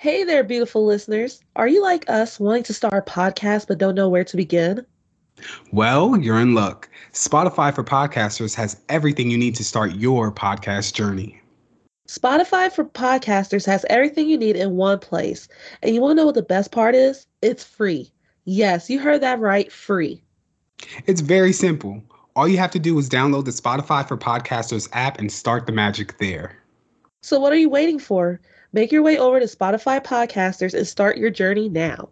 Hey there, beautiful listeners. Are you like us, wanting to start a podcast but don't know where to begin? Well, you're in luck. Spotify for Podcasters has everything you need to start your podcast journey. Spotify for Podcasters has everything you need in one place. And you want to know what the best part is? It's free. Yes, you heard that right free. It's very simple. All you have to do is download the Spotify for Podcasters app and start the magic there. So, what are you waiting for? Make your way over to Spotify Podcasters and start your journey now.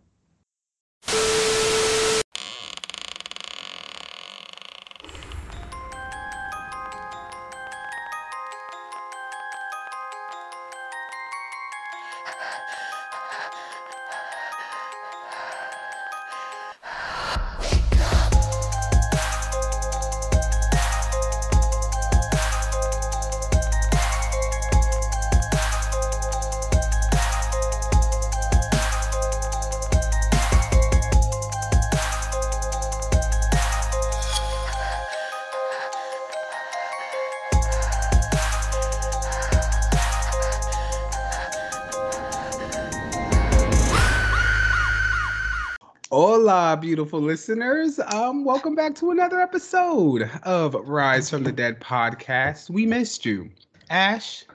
Beautiful listeners. Um, welcome back to another episode of Rise from the Dead podcast. We missed you. Ash,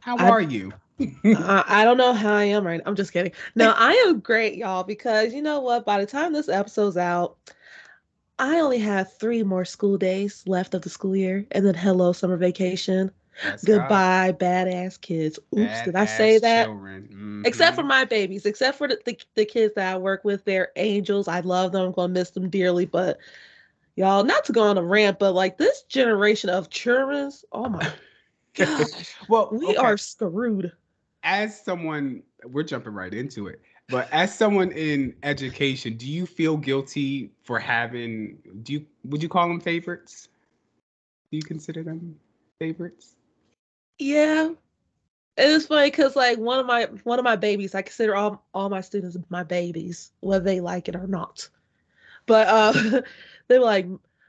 how I- are you? uh, I don't know how I am right. I'm just kidding. No, I am great, y'all, because you know what? By the time this episode's out, I only have three more school days left of the school year, and then hello, summer vacation. Goodbye, badass kids. Oops, God. did I say that? children. Except for Mhm. my babies, except for the, the, the kids that I work with, they're angels. I love them. I'm gonna miss them dearly. But y'all, not to go on a rant, but like this generation of children, oh my gosh, well, we okay. are screwed. as someone we're jumping right into it but as someone in education do you feel guilty for having do you would you call them favorites do you consider them favorites Yeah. It was funny because like one of my one of my babies, I consider all all my students my babies, whether they like it or not. But uh they were like,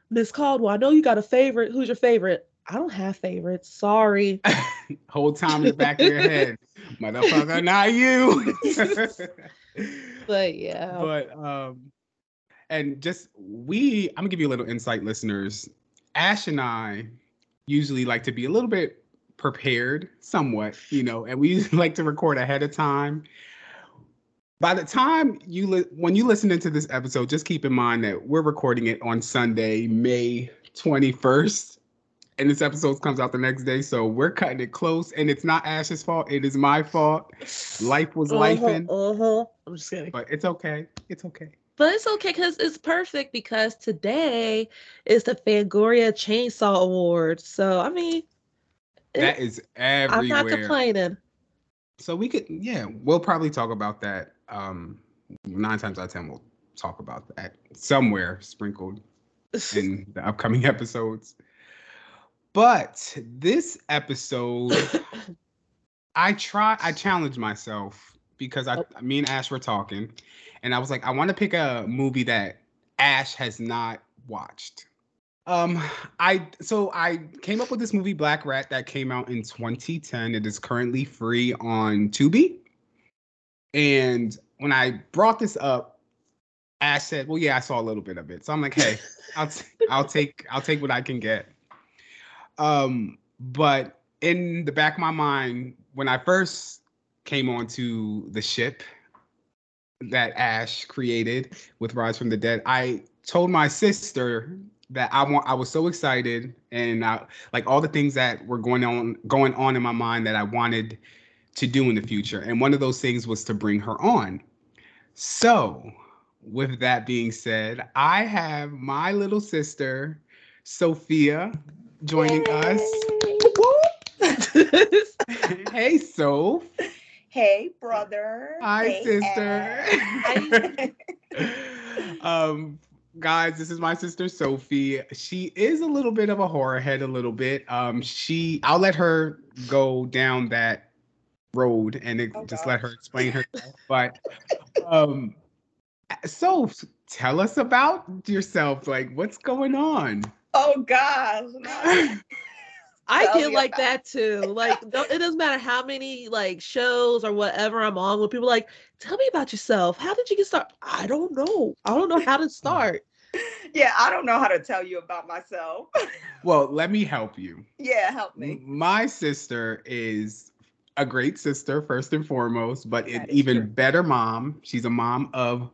Miss Caldwell, I know you got a favorite. Who's your favorite? I don't have favorites. Sorry. whole time in the back of your head motherfucker not you But yeah. but um and just we i'm gonna give you a little insight listeners ash and i usually like to be a little bit prepared somewhat you know and we like to record ahead of time by the time you li- when you listen into this episode just keep in mind that we're recording it on sunday may 21st and this episode comes out the next day so we're cutting it close and it's not ash's fault it is my fault life was Uh-huh, uh-huh. I'm just kidding. but it's okay it's okay But it's okay because it's perfect because today is the Fangoria Chainsaw Awards. So I mean That is I'm not complaining. So we could, yeah, we'll probably talk about that. Um, nine times out of ten, we'll talk about that somewhere sprinkled in the upcoming episodes. But this episode, I try, I challenge myself because I, me and Ash were talking, and I was like, I want to pick a movie that Ash has not watched. Um, I so I came up with this movie Black Rat that came out in 2010. It is currently free on Tubi. And when I brought this up, Ash said, "Well, yeah, I saw a little bit of it." So I'm like, "Hey, I'll t- I'll take I'll take what I can get." Um, but in the back of my mind, when I first came onto the ship that Ash created with Rise from the Dead, I told my sister that I want I was so excited and I, like all the things that were going on going on in my mind that I wanted to do in the future. And one of those things was to bring her on. So, with that being said, I have my little sister Sophia joining us. Hey, Soph. Hey, brother. Hi, Hey, sister. Um, guys, this is my sister Sophie. She is a little bit of a horror head, a little bit. Um, she, I'll let her go down that road and it, Oh, just let her explain herself. but, um, so tell us about yourself. Like, what's going on? oh gosh. no. I Tell get me like about that too. Like don't- it doesn't matter how many like shows or whatever I'm on when people are like, tell me about yourself. How did you get started? I don't know. I don't know how to start. Yeah, I don't know how to tell you about myself. Well, let me help you. yeah, help me. My sister is a great sister, first and foremost, but an even true. better mom. She's a mom of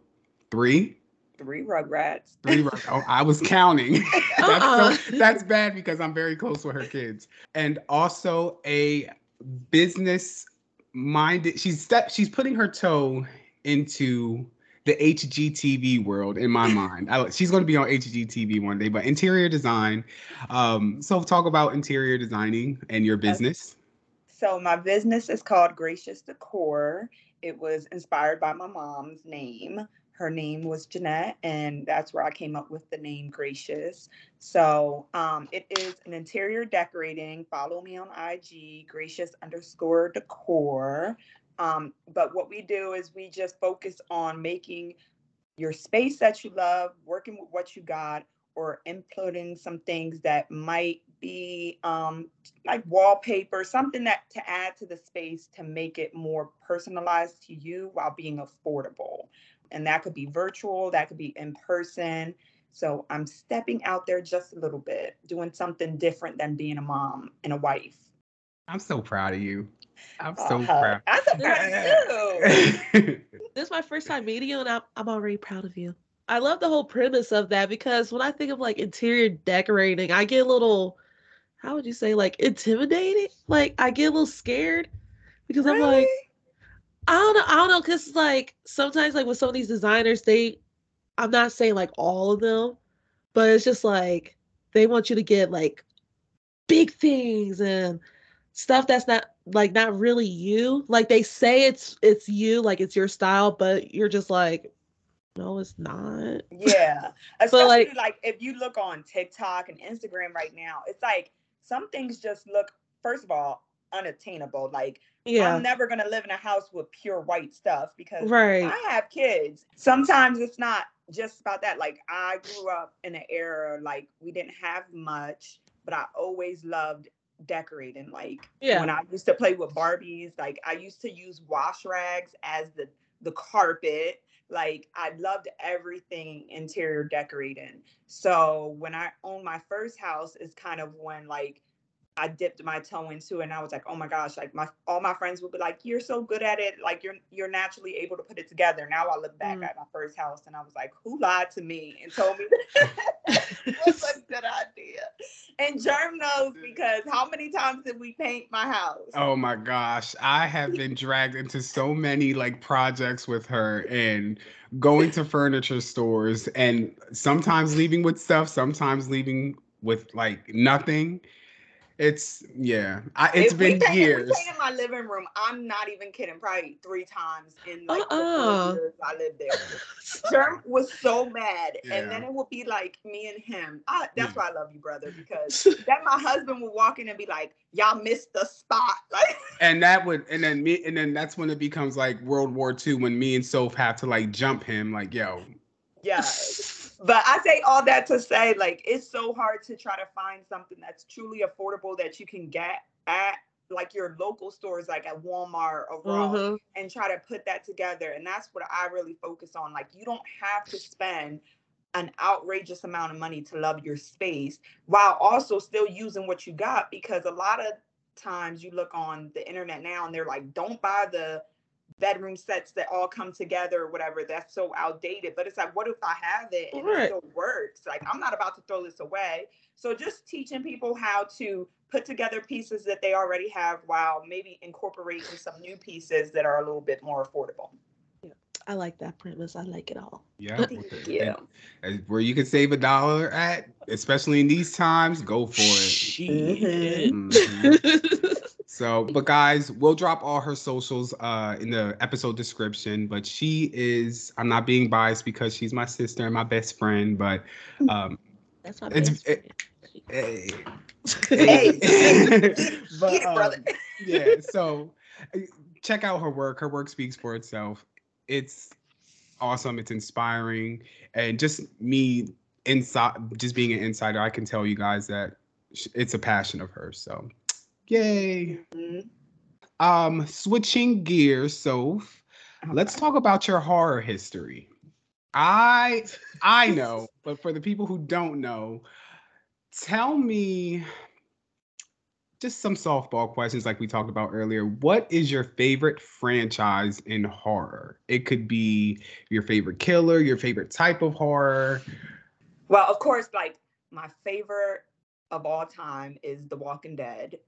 three. Three rugrats. Three. ru- oh, I was counting. Uh-uh. that's, so, that's bad because I'm very close with her kids, and also a business minded. She's step. She's putting her toe into the HGTV world in my mind. I, she's going to be on HGTV one day, but interior design. Um, so talk about interior designing and your business. So my business is called Gracious Decor. It was inspired by my mom's name. Her name was Jeanette, and that's where I came up with the name Gracious. So um, it is an interior decorating. Follow me on IG, Gracious underscore Decor. Um, but what we do is we just focus on making your space that you love, working with what you got, or including some things that might be um, like wallpaper, something that to add to the space to make it more personalized to you while being affordable. And that could be virtual, that could be in person. So I'm stepping out there just a little bit, doing something different than being a mom and a wife. I'm so proud of you. I'm Oh, so hug. proud. I'm so proud of you. This is my first time meeting you, and I'm, I'm already proud of you. I love the whole premise of that because when I think of like interior decorating, I get a little, how would you say, like intimidated? Like I get a little scared because I'm like, Really? I don't know, I don't know, because like sometimes like with some of these designers, they, I'm not saying like all of them, but it's just like they want you to get like big things and stuff that's not like not really you. Like they say it's it's you, like it's your style, but you're just like, no, it's not. Yeah. Especially like- like, if you look on TikTok and Instagram right now, it's like some things just look, first of all, unattainable. Like Yeah. I'm never gonna live in a house with pure white stuff because Right. I have kids. Sometimes it's not just about that. Like I grew up in an era like we didn't have much, but I always loved decorating. Like Yeah. when I used to play with Barbies, like I used to use wash rags as the the carpet. Like I loved everything interior decorating. So when I owned my first house is kind of when like I dipped my toe into and I was like, oh my gosh, like my all my friends would be like, You're so good at it, like you're you're naturally able to put it together. Now I look back Mm. at my first house and I was like, who lied to me and told me that was a good idea? And Germ knows because how many times did we paint my house? Oh my gosh, I have been dragged into so many like projects with her and going to furniture stores and sometimes leaving with stuff, sometimes leaving with like nothing. It's yeah, I, it's If we been painted- we years. painted my living room. I'm not even kidding. Probably three times in like the Uh-uh. four years I lived there. Germ was so mad, and then it would be like me and him. I, that's Yeah. why I love you, brother, because then my husband would walk in and be like, "Y'all missed the spot." Like, and that would and then me and then that's when it becomes like World War II when me and Soph have to like jump him like yo. yeah. But I say all that to say, like, it's so hard to try to find something that's truly affordable that you can get at like your local stores, like at Walmart or Ross. Mhm. and try to put that together. And that's what I really focus on. Like, you don't have to spend an outrageous amount of money to love your space while also still using what you got. Because a lot of times you look on the internet now and they're like, don't buy the bedroom sets that all come together or whatever. That's so outdated. But it's like, what if I have it and Right. it still works? Like, I'm not about to throw this away. So just teaching people how to put together pieces that they already have while maybe incorporating some new pieces that are a little bit more affordable. I like that premise. I like it all. Yeah. Thank you. And where you can save a dollar at, especially in these times, go for it. Shit. Mhm. So, but guys, we'll drop all her socials uh in the episode description. But she is, I'm not being biased because she's my sister and my best friend, but um That's my It's- best it- hey, Hey, But, get it, brother. um, yeah, so uh, check out her work. Her work speaks for itself. It's awesome. It's inspiring, and just me inside, just being an insider, I can tell you guys that it's a passion of hers. So, yay. Mhm. Um, switching gears, so let's talk about your horror history. I I know, but for the people who don't know, tell me just some softball questions like we talked about earlier. What is your favorite franchise in horror? It could be your favorite killer, your favorite type of horror. Well, of course, like my favorite of all time is The Walking Dead.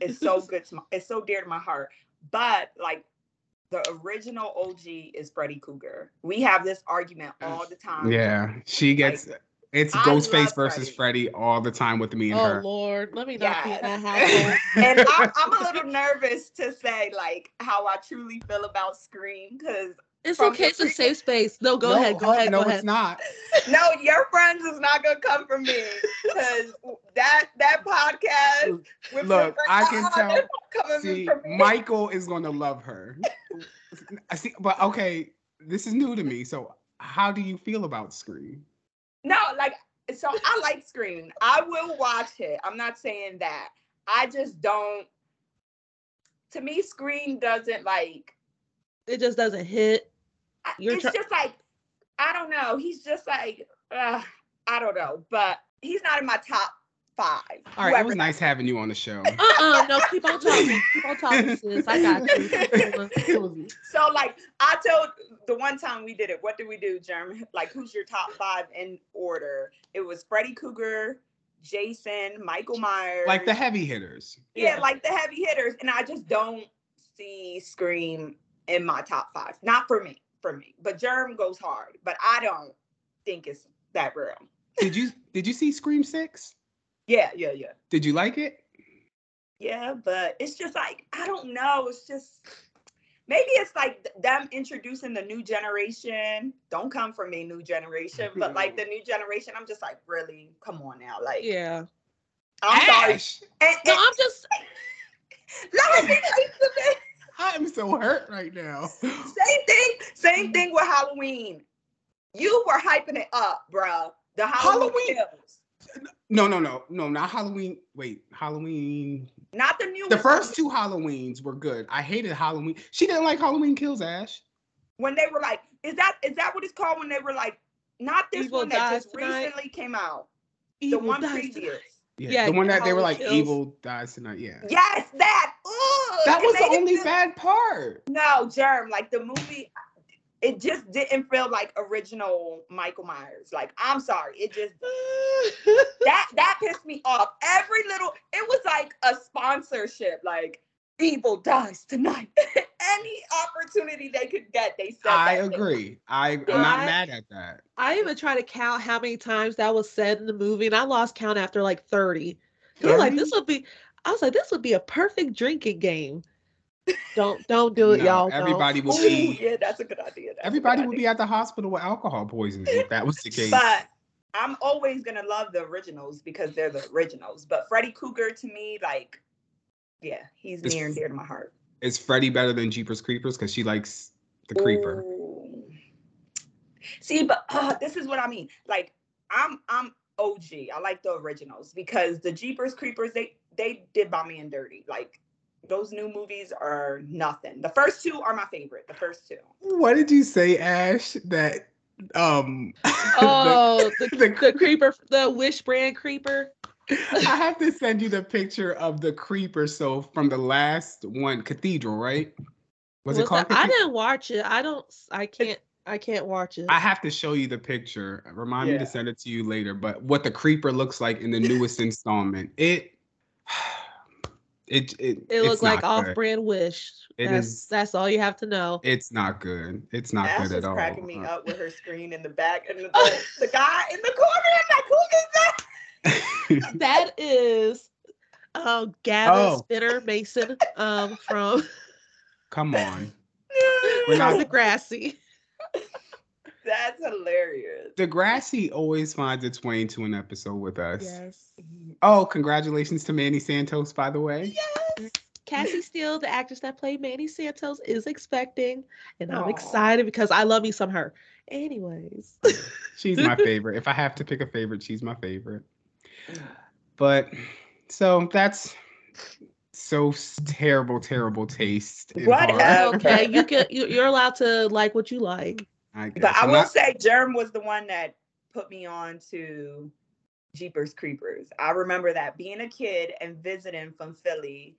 It's so good. To my, it's so dear to my heart. But like the original OG is Freddy Krueger. We have this argument all the time. Yeah, she gets it's I Ghostface versus Freddy all the time with me and Oh her. Lord, let me not be in that Yes. household. and I'm, I'm a little nervous to say like how I truly feel about Scream because It's okay. It's a safe space. No, go No, ahead. Go oh, ahead. No, go it's ahead. not. no, your friends is not gonna come from me because that that podcast. With Look, I can tell- coming See, from me. Michael is gonna love her. I see, but okay, this is new to me. So, how do you feel about Scream? No, like so I like Scream. I will watch it. I'm not saying that. I just don't. To me, Scream doesn't like. It just doesn't hit. I- You're it's try- just like I don't know. He's just like uh, I don't know, but he's not in my top five. All right, it was that nice having you on the show. Uh-uh. No, keep on talking. Keep on talking, sis. I got you. So like I told the one time we did it, what did we do, Jeremy? Like who's your top five in order? It was Freddy Krueger, Jason, Michael Myers. like the heavy hitters. yeah, Yeah. like the heavy hitters. And I just don't see Scream in my top five. Not for me, for me. But Germ goes hard. But I don't think it's that real. Did you did you see Scream Six? Yeah, yeah, yeah. Did you like it? Yeah, but it's just like I don't know. It's just maybe it's like them introducing the new generation. Don't come from me, new generation, but like the new generation. I'm just like, really, come on now, like Yeah. I'm sorry. Ash, And, No, I'm just. let me say something. I'm so hurt right now. Same thing. Same thing with Halloween. You were hyping it up, bruh. The Halloween, Halloween- kills. No, no, no, no, not Halloween. Wait, Halloween. not the new. The first two Halloweens were good. I hated Halloween. She didn't like Halloween Kills Ash. when they were like, is that is that what it's called? When they were like, not this Evil one that just Tonight. recently came out. Evil the one dies previous. tonight. Yeah, Yeah, the one that they were like Kills. evil dies tonight. Yeah, Yes, that. Ugh, that was the only feel- bad part. No, Germ, like the movie, it just didn't feel like original Michael Myers. Like, I'm sorry, it just that that pissed me off. Every little, it was like a sponsorship. Like, evil dies tonight. Any opportunity they could get, they said. I that thing. agree. I, I'm not I- mad at that. I even tried to count how many times that was said in the movie, and I lost count after like 30. I was like, this would be. I was like, this would be a perfect drinking game. Don't don't do it, No, y'all. don't. everybody would Ooh, be yeah, that's a good idea. that's a good everybody would idea. be at the hospital with alcohol poisoning if that was the case. But I'm always gonna love the originals because they're the originals. But Freddy Krueger to me, like, yeah, he's It's- near and dear to my heart. Is Freddie better than Jeepers Creepers because she likes the creeper? Ooh. See, but uh, this is what I mean. Like, I'm I'm OG. I like the originals because the Jeepers Creepers they they did by me and dirty. Like those new movies are nothing. The first two are my favorite. The first two. What did you say, Ash? That um Oh, the, the, the creeper, the Wish brand creeper. I have to send you the picture of the creeper. So from the last one, Cathedral, right? Was, it called? that- I didn't watch it. I don't. I can't. I can't watch it. I have to show you the picture. Remind me to send it to you later. But what the creeper looks like in the newest installment, it, it, it, it it's looked like good. off-brand Wish. It that's, is- That's all you have to know. It's not good. It's not Ash good at all. cracking me Uh, up with her screen in the back and the, the, the guy in the corner. I'm like, who is that? that is um Gavin Oh. Spinner Mason um from Come on. We're from not- Degrassi. That's hilarious. Degrassi always finds its way into an episode with us. Yes. Oh, congratulations to Manny Santos, by the way. Yes. Cassie Steele, the actress that played Manny Santos, is expecting, and I'm Aw. excited because I love me some her. Anyways, She's my favorite. If I have to pick a favorite, she's my favorite. But so that's so terrible, terrible taste. in Whatever. okay, you can you, you're allowed to like what you like. I guess. But I I'm will not- say Germ was the one that put me on to Jeepers Creepers. I remember that being a kid and visiting from Philly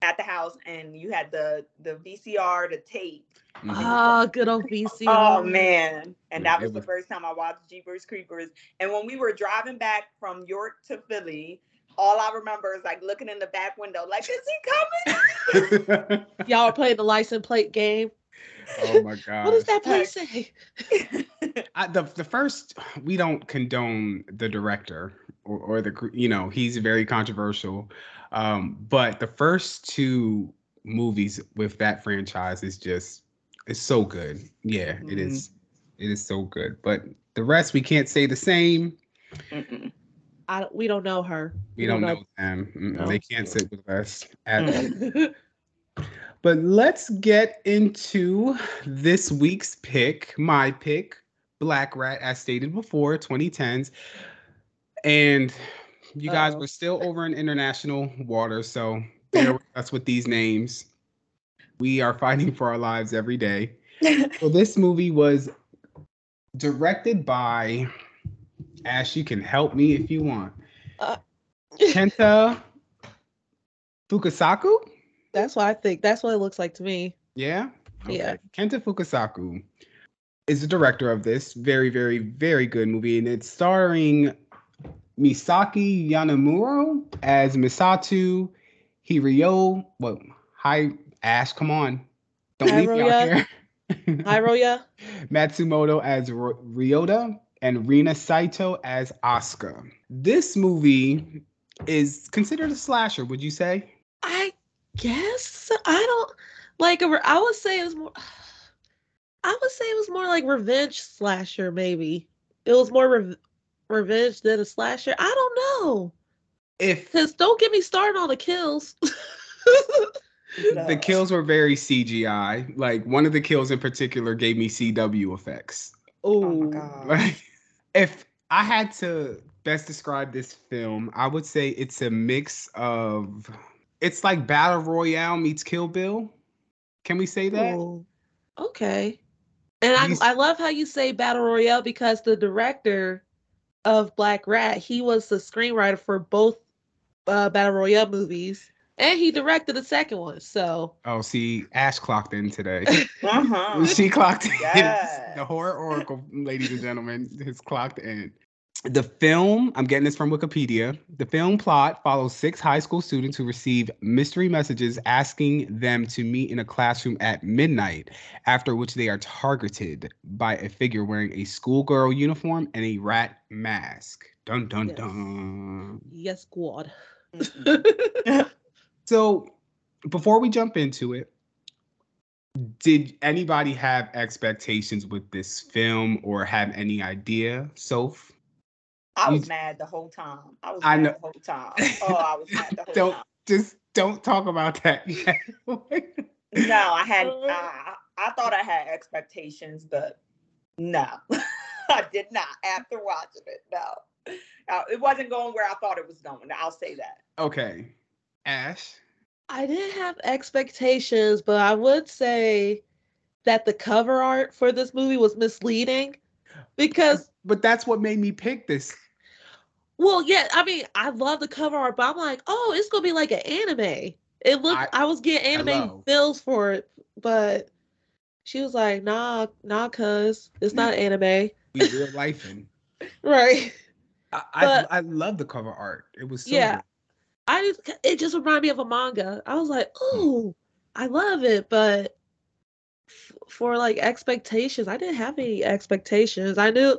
at the house and you had the the VCR, to tape. Mhm. Oh, good old VCR. Oh man. And that was the first time I watched Jeepers Creepers. And when we were driving back from York to Philly, all I remember is like looking in the back window, like, is he coming? Y'all are playing the license plate game. Oh my god. What does that plate say? I, the the first we don't condone the director or, or the you know he's very controversial, um, but the first two movies with that franchise is just it's so good. Yeah, it Mhm. is. It is so good. But the rest we can't say the same. Mm-mm. I we don't know her. We don't know them. No. They can't sit with us at all. But let's get into this week's pick, my pick, Black Rat, as stated before, 2010s. And you guys Uh-oh. were still over in international water, so bear with us with these names. We are fighting for our lives every day. So this movie was directed by Ash. You can help me if you want. Uh. Kenta Fukasaku. That's what I think. That's what it looks like to me. Yeah. Yeah. Kenta Fukasaku is the director of this very, very, very good movie, and it's starring Misaki Yanamuro as Misato Hiryo. What? Hi, Ash. Come on. Don't leave me out here. Hi, Roya. Matsumoto as R- Ryota and Rina Saito as Asuka. This movie is considered a slasher, would you say? I guess I don't like. I would say it was more. I would say it was more like revenge slasher. Maybe it was more rev- revenge than a slasher. I don't know. If Cause don't get me started on the kills. the kills were very CGI. Like one of the kills in particular gave me CW effects. Oh my god. Like if I had to best describe this film, I would say it's a mix of it's like Battle Royale meets Kill Bill. Can we say that? Ooh. Okay. And I, I love how you say battle royale because the director of Black Rat, he was the screenwriter for both uh, battle royale movies, and he directed the second one. So Oh, see, Ash clocked in today. Uh-huh. she clocked in. Yes. The horror oracle, ladies and gentlemen, has clocked in. The film, I'm getting this from Wikipedia. The film plot follows six high school students who receive mystery messages asking them to meet in a classroom at midnight, after which they are targeted by a figure wearing a schoolgirl uniform and a rat mask. Dun dun Yes. dun. yes, squad. Mm-mm. So, before we jump into it, did anybody have expectations with this film or have any idea, Soph? I was mad the whole time. I was I mad know. the whole time. Oh, I was mad the whole time. Don't time. just don't talk about that. No, I had I, I thought I had expectations, but no. I did not after watching it. No. Uh, it wasn't going where I thought it was going. I'll say that. okay, Ash. I didn't have expectations, but I would say that the cover art for this movie was misleading because But that's what made me pick this. Well, yeah, I mean, I love the cover art, but I'm like, oh, it's gonna be like an anime. It looked, I- I, was getting anime Hello. feels for it, but she was like, nah, nah, cuz it's not anime, We real life right? I, But- I I love the cover art. It was so Yeah. good. I just, it just reminded me of a manga. I was like, oh, I love it, but f- for like expectations, I didn't have any expectations. I knew,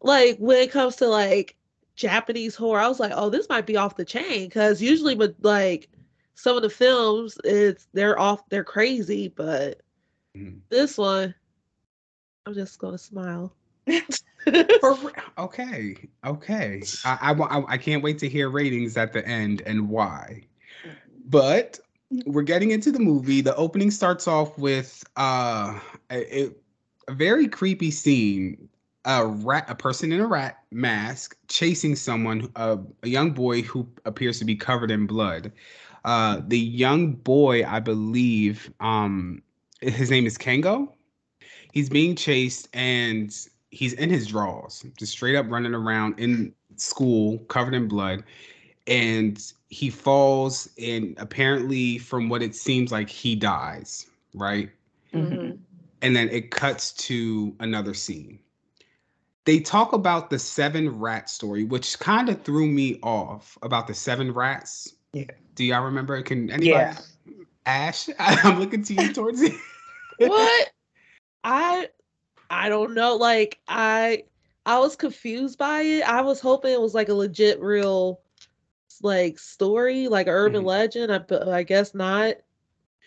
like, when it comes to like Japanese horror, I was like, oh, this might be off the chain because usually with like some of the films, it's they're off, they're crazy, but Mhm. this one, I'm just gonna smile. For okay, okay. I, I I can't wait to hear ratings at the end and why. But we're getting into the movie. The opening starts off with uh a- a very creepy scene. A rat, a person in a rat mask chasing someone, uh, a young boy who appears to be covered in blood. Uh, the young boy, I believe, um, his name is Kango. He's being chased and he's in his drawers, just straight up running around in school, covered in blood. And he falls, and apparently, from what it seems like, he dies, right? Mm-hmm. And then it cuts to another scene they talk about the seven rat story, which kind of threw me off about the seven rats. Yeah. Do y'all remember? Can anybody? Yeah. Ash, I'm looking to you towards it. what? I I don't know. Like I I was confused by it. I was hoping it was like a legit real like story, like an urban Mhm. legend. I but I guess not.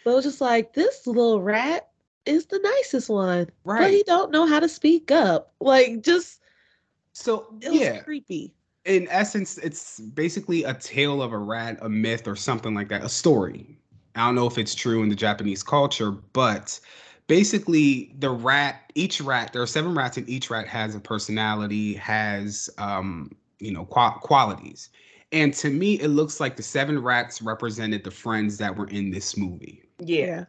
But it was just like this little rat is the nicest one. Right. But he don't know how to speak up. Like just So it was yeah, creepy. in essence, it's basically a tale of a rat, a myth, or something like that, a story. I don't know if it's true in the Japanese culture, but basically, the rat, each rat, there are seven rats, and each rat has a personality, has, um, you know, qua- qualities. And to me, it looks like the seven rats represented the friends that were in this movie, Yeah.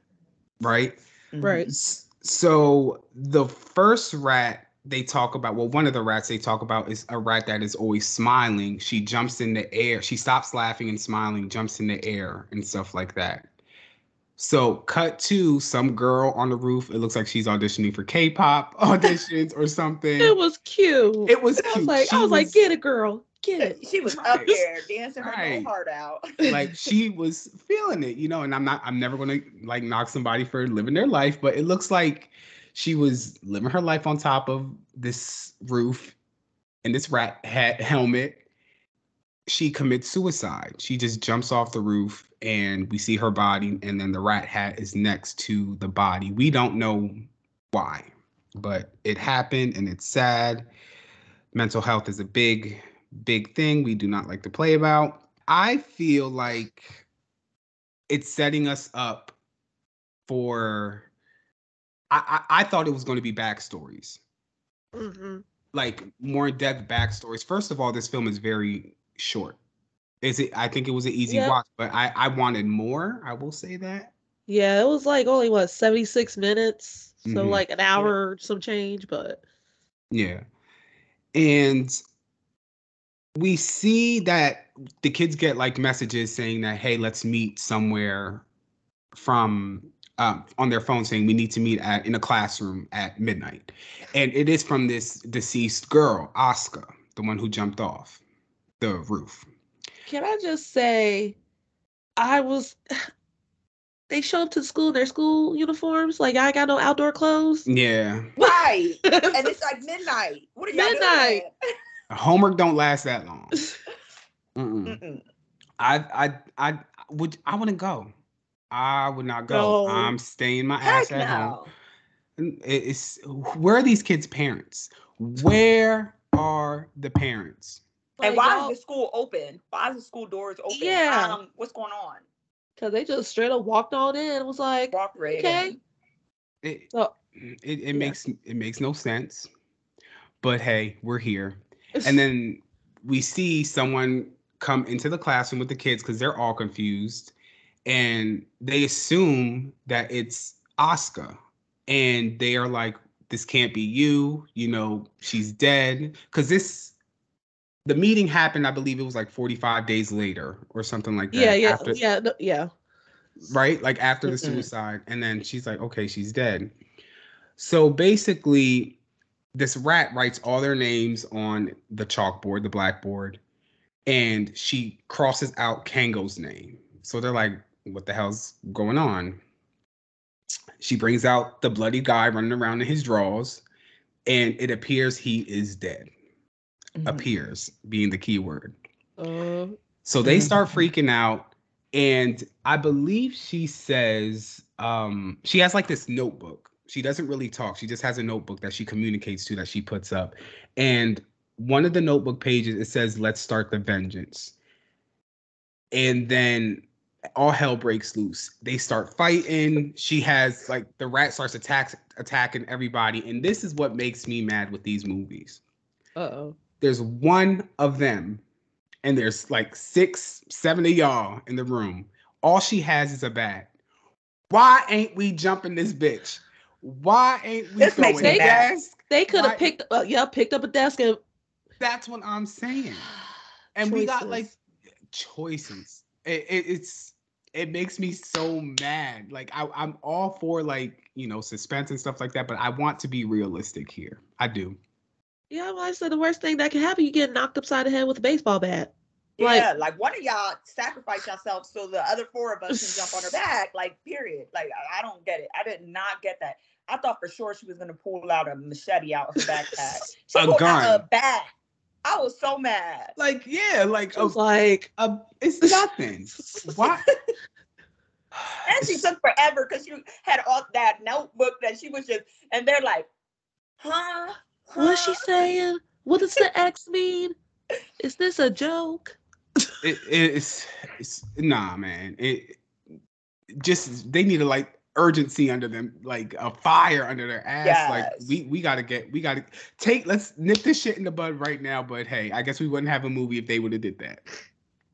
right? Right. So the first rat they talk about, well, one of the rats they talk about is a rat that is always smiling. She jumps in the air. She stops laughing and smiling, jumps in the air and stuff like that. So cut to some girl on the roof. It looks like she's auditioning for K-pop auditions or something. It was cute. It was I was like, She I was, like, get it, girl. Get it. She was up there dancing her Right. whole heart out. like she was feeling it, you know, and I'm not I'm never gonna like knock somebody for living their life, but it looks like she was living her life on top of this roof and this rat hat helmet. She commits suicide. She just jumps off the roof and we see her body, and then the rat hat is next to the body. We don't know why, but it happened and it's sad. Mental health is a big, big thing we do not like to play about. I feel like it's setting us up for. I, I, I thought it was going to be backstories, hmm like more in depth backstories. First of all, this film is very short. Is it? I think it was an easy Yeah. watch, but I I wanted more. I will say that. Yeah, it was like only what, 76 minutes. So Mhm. like an hour or some change, but Yeah. And we see that the kids get like messages saying that, hey, let's meet somewhere from um, on their phone saying we need to meet at in a classroom at midnight. And it is from this deceased girl, Asuka, the one who jumped off the roof. Can I just say, I was. They show up to school in their school uniforms. Like I got no outdoor clothes. Yeah. right. And it's like midnight. What are y'all Midnight. Homework don't last that long. Mm-mm. Mm-mm. I I I would I wouldn't go. I would not go. No. I'm staying my Heck ass at home. no. It- It's where are these kids' parents? Where are the parents? And why is the school open? Why is the school doors open? Yeah. Um, what's going on? Cause they just straight up walked on in and was like, Walk right Okay. in. It Oh. it, it Yeah. makes it makes no sense. But hey, we're here. And then we see someone come into the classroom with the kids because they're all confused. And they assume that it's Asuka. And they are like, this can't be you. You know, she's dead. Because this, the meeting happened, I believe it was like 45 days later or something like that. yeah, yeah, after- yeah, no, yeah. right? Like after the suicide. And then she's like, okay, she's dead. So basically, this rat writes all their names on the chalkboard, the blackboard, and she crosses out Kango's name. So they're like, what the hell's going on? She brings out the bloody guy running around in his drawers, and it appears he is dead. Mhm. Appears being the key word. Uh, So they start Mhm. freaking out, and I believe she says um, she has like this notebook. She doesn't really talk. She just has a notebook that she communicates to that she puts up. And one of the notebook pages it says, "Let's start the vengeance." And then all hell breaks loose. They start fighting. She has like the rat starts attack attacking everybody, and this is what makes me mad with these movies. Uh oh. There's one of them, and there's like six, seven of y'all in the room. All she has is a bat. Why ain't we jumping this bitch? Why ain't we This makes throwing me mad. desk? They could have picked. Uh, yeah, picked up a desk and. That's what I'm saying. And we got like choices. It, it, it's it makes me so mad. Like I, I'm all for like you know suspense and stuff like that, but I want to be realistic here. I do. Yeah, well, I said the worst thing that can happen, you get knocked upside the head with a baseball bat. Like- yeah, like one of y'all sacrifice yourself so the other four of us can jump on her back. Like, period. Like, I, I don't get it. I did not get that. I thought for sure she was gonna pull out a machete out of her backpack. She A pulled gun. out a bat. I was so mad. Like yeah, like I a, was like, a, it's nothing. Why? And she took forever because she had all that notebook that she was just, and they're like, huh? what's she saying? What does the X mean? Is this a joke? it, it's it's nah, man. It just they need to like urgency under them, like a fire under their ass. Like we we gotta get we gotta take let's nip this shit in the bud right now. But hey, I guess we wouldn't have a movie if they would have did that.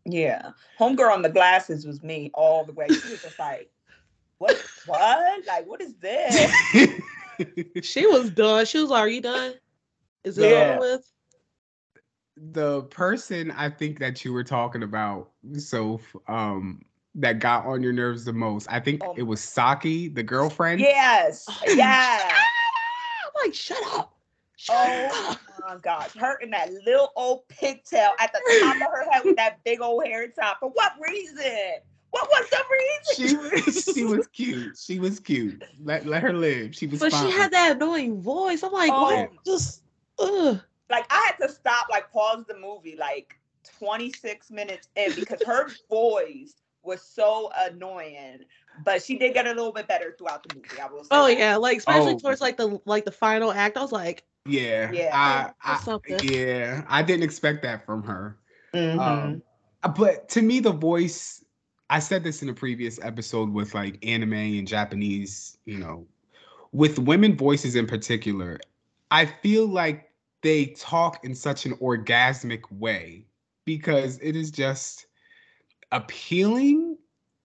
Yeah. Homegirl on the glasses was me all the way. She was just like, what? What? Like, what is this? She was done. She was like, Are you done? Is it Yeah. over with? the person I think that you were talking about, so um that got on your nerves the most. I think Oh. it was Saki, the girlfriend. yes. Yes. I'm like, shut up. Shut Oh up. my gosh. Her in that little old pigtail at the top of her head with that big old hair top. For what reason? What was the reason? She was she was cute. She was cute. Let let her live. She was But fine. she had that annoying voice. I'm like, Oh. what? Just, ugh. like I had to stop, like pause the movie like 26 minutes in because her voice was so annoying. But she did get a little bit better throughout the movie. I will say. Oh that. yeah, like especially Oh. towards like the like the final act. I was like, Yeah. Yeah. I, I, something. yeah. I didn't expect that from her. Mhm. Um, uh, but to me, the voice, I said this in a previous episode with like anime and Japanese, you know, with women voices in particular, I feel like they talk in such an orgasmic way because it is just appealing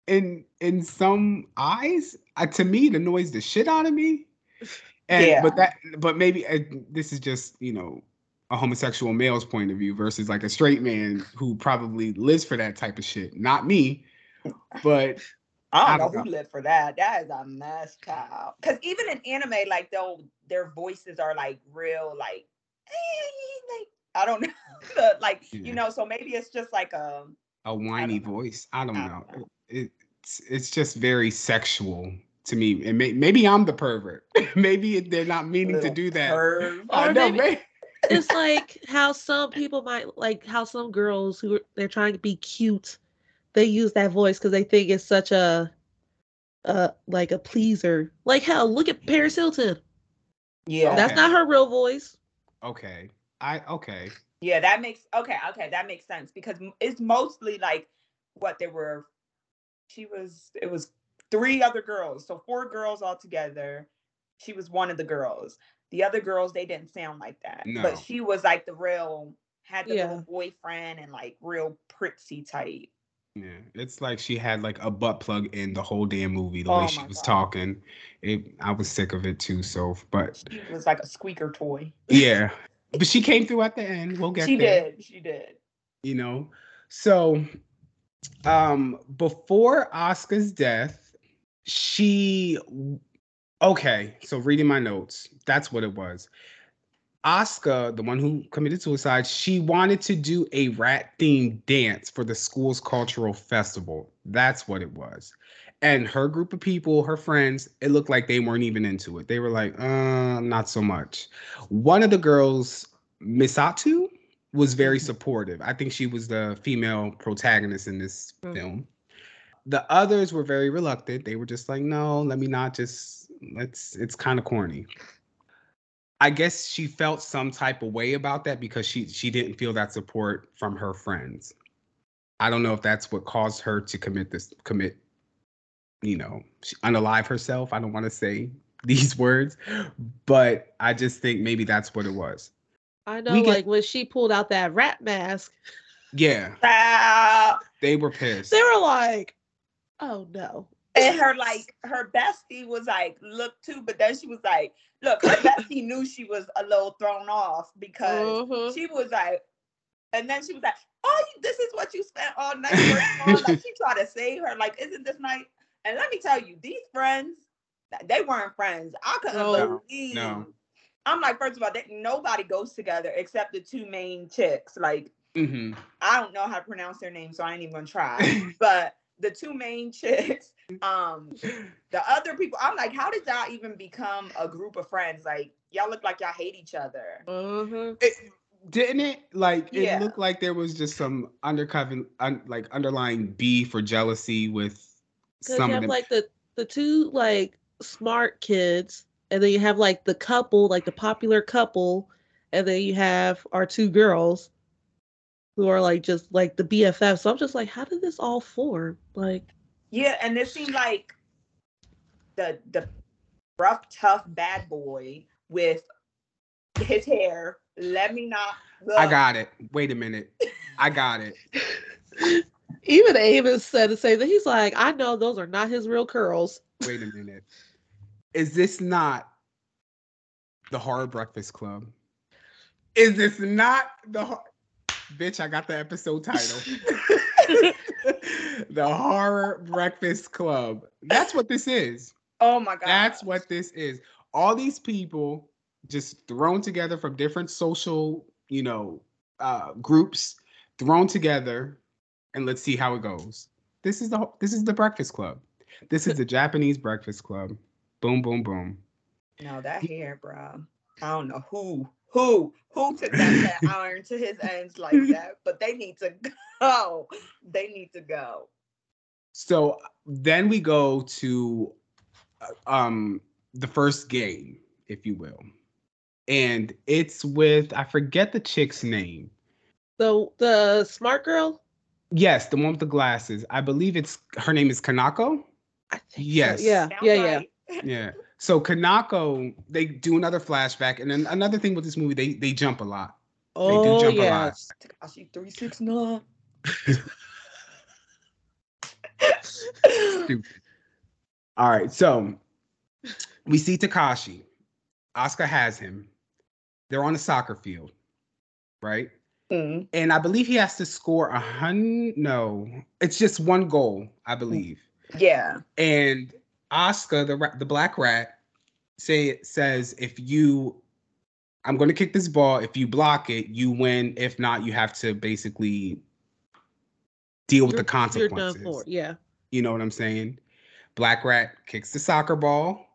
in in some eyes. Uh, to me, it annoys the shit out of me. And Yeah. but that but maybe uh, this is just you know a homosexual male's point of view versus like a straight man who probably lives for that type of shit. Not me, but I I don't know don't who lived for that. That is a mess, child. Because even in anime, like they'll their voices are like real, like, eh, like I don't know, like Yeah. you know. So maybe it's just like a a whiny know. voice. I don't I know. don't know. It, it's it's just very sexual to me. And may, maybe I'm the pervert. maybe they're not meaning to do that. curve. I Or know, maybe- may- it's like how some people might like how some girls who are, they're trying to be cute, they use that voice because they think it's such a, uh, like a pleaser. Like hell, look at Paris Hilton. Yeah, That's Okay. not her real voice. okay. I okay. Yeah, that makes okay, okay, that makes sense because it's mostly like what there were. She was. It was three other girls, so four girls all together. She was one of the girls. The other girls, they didn't sound like that, No. but she was like the real. Had the Yeah. little boyfriend and like real prissy type. Yeah, it's like she had like a butt plug in the whole damn movie. The Oh way she was God. talking, it. I was sick of it too. So, but She was like a squeaker toy. yeah, but she came through at the end. We'll get She there. did. She did. you know so um before asuka's death she okay so reading my notes that's what it was asuka the one who committed suicide she wanted to do a rat themed dance for the school's cultural festival that's what it was and her group of people her friends it looked like they weren't even into it they were like uh not so much one of the girls misato was very Mhm. supportive. I think she was the female protagonist in this Mm. film. The others were very reluctant. They were just like, "No, let me not just let's it's kind of corny." I guess she felt some type of way about that because she she didn't feel that support from her friends. I don't know if that's what caused her to commit this commit, you know, she, unalive herself. I don't want to say these words, but I just think maybe that's what it was. I know, We get- like when she pulled out that rat mask, Yeah, Ah, they were pissed. they were like, "Oh no." and her like her bestie was like, look too, but then she was like, look, her bestie knew she was a little thrown off because Mhm. she was like, and then she was like, oh, this is what you spent all night working on. Like she tried to save her, like, isn't this night? And let me tell you, these friends, they weren't friends. I couldn't No, believe. no. I'm like, first of all, they, nobody goes together except the two main chicks. Like, hmm I don't know how to pronounce their names, so I ain't even gonna try. but the two main chicks, um, the other people, I'm like, how did y'all even become a group of friends? Like, y'all look like y'all hate each other. Mhm. It, didn't it? Like it Yeah. looked like there was just some undercover, un, like underlying beef or jealousy with Because you have them. like the the two like smart kids, and then you have like the couple, like the popular couple, and then you have our two girls who are like just like the BFF. So I'm just like, how did this all form? Like, Yeah, and it seemed like the the rough, tough bad boy with his hair. Let me not. I got it. Wait a minute. I got it. even Amos said the same thing. He's like, I know those are not his real curls. Wait a minute. Is this not the Horror Breakfast Club? Is this not the hor- bitch? I got the episode title. the Horror Breakfast Club. That's what this is. Oh my god. That's what this is. All these people just thrown together from different social, you know, uh, groups, thrown together, and let's see how it goes. This is the this is the Breakfast Club. This is the Japanese Breakfast Club. Boom, boom, boom. No, that hair, bro. I don't know who, who, who took that, that iron to his ends like that, but they need to go. They need to go. So then we go to uh, um the first game, if you will. And it's with I forget the chick's name. The the smart girl. Yes, the one with the glasses. I believe it's her name is Kanako. I think. so. Yes. Yeah. Sounds Yeah. Yeah. right. Yeah. So Kanako, they do another flashback, and then another thing with this movie, they they jump a lot. Oh jump a lot. yes. Takashi three six nine. Stupid. All right, so we see Takashi. Oscar has him. They're on a soccer field, right? Mm. And I believe he has to score a hundred. No, it's just one goal, I believe. Yeah. And Oscar, the the black rat, say says if you, I'm going to kick this ball. If you block it, you win. If not, you have to basically deal with the You're- You're done consequences. for. Yeah. You know what I'm saying? Black rat kicks the soccer ball,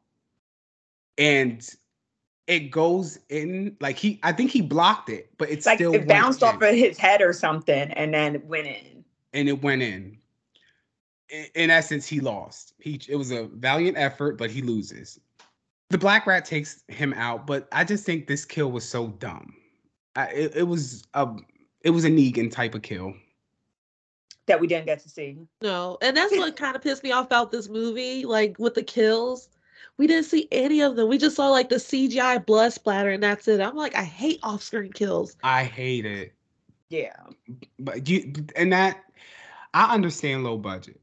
and it goes in like he. I think he blocked it, but it's It's like still it bounced off of his head or something and then it went in. and it went in. In, in essence, he lost. He it was a valiant effort, but he loses. The black rat takes him out, but I just think this kill was so dumb. I, it, it was a it was a Negan type of kill. That we didn't get to see. No, and that's what kind of pissed me off about this movie. Like with the kills, we didn't see any of them. We just saw like the CGI blood splatter, and that's it. I'm like, I hate off-screen kills. I hate it. Yeah. but you and that I understand low budget.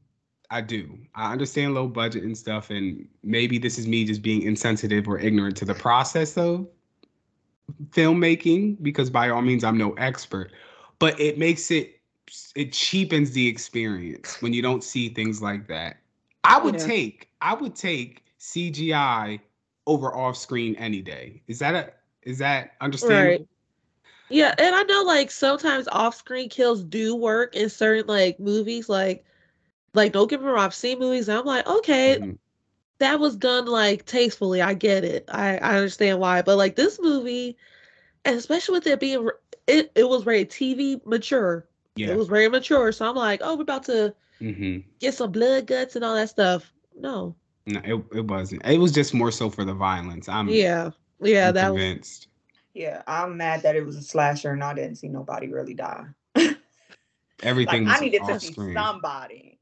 I do. I understand low budget and stuff, and maybe this is me just being insensitive or ignorant to the process of filmmaking because by all means I'm no expert, but it makes it it cheapens the experience when you don't see things like that. I would Yeah. take I would take CGI over off screen any day. Is that a is that understandable? Yeah, and I know like sometimes off-screen kills do work in certain like movies. Like, like don't get me wrong, I've seen movies. And I'm like, okay, Mhm. that was done like tastefully. I get it. I I understand why. But like this movie, and especially with it being it it was rated TV mature. Yeah. It was very mature. So I'm like, oh, we're about to hmm get some blood guts and all that stuff. No. No, it, it wasn't. It was just more so for the violence. I'm Yeah. Yeah, I'm that was convinced. Yeah. I'm mad that it was a slasher and I didn't see nobody really die. Everything Like, I needed to off see somebody.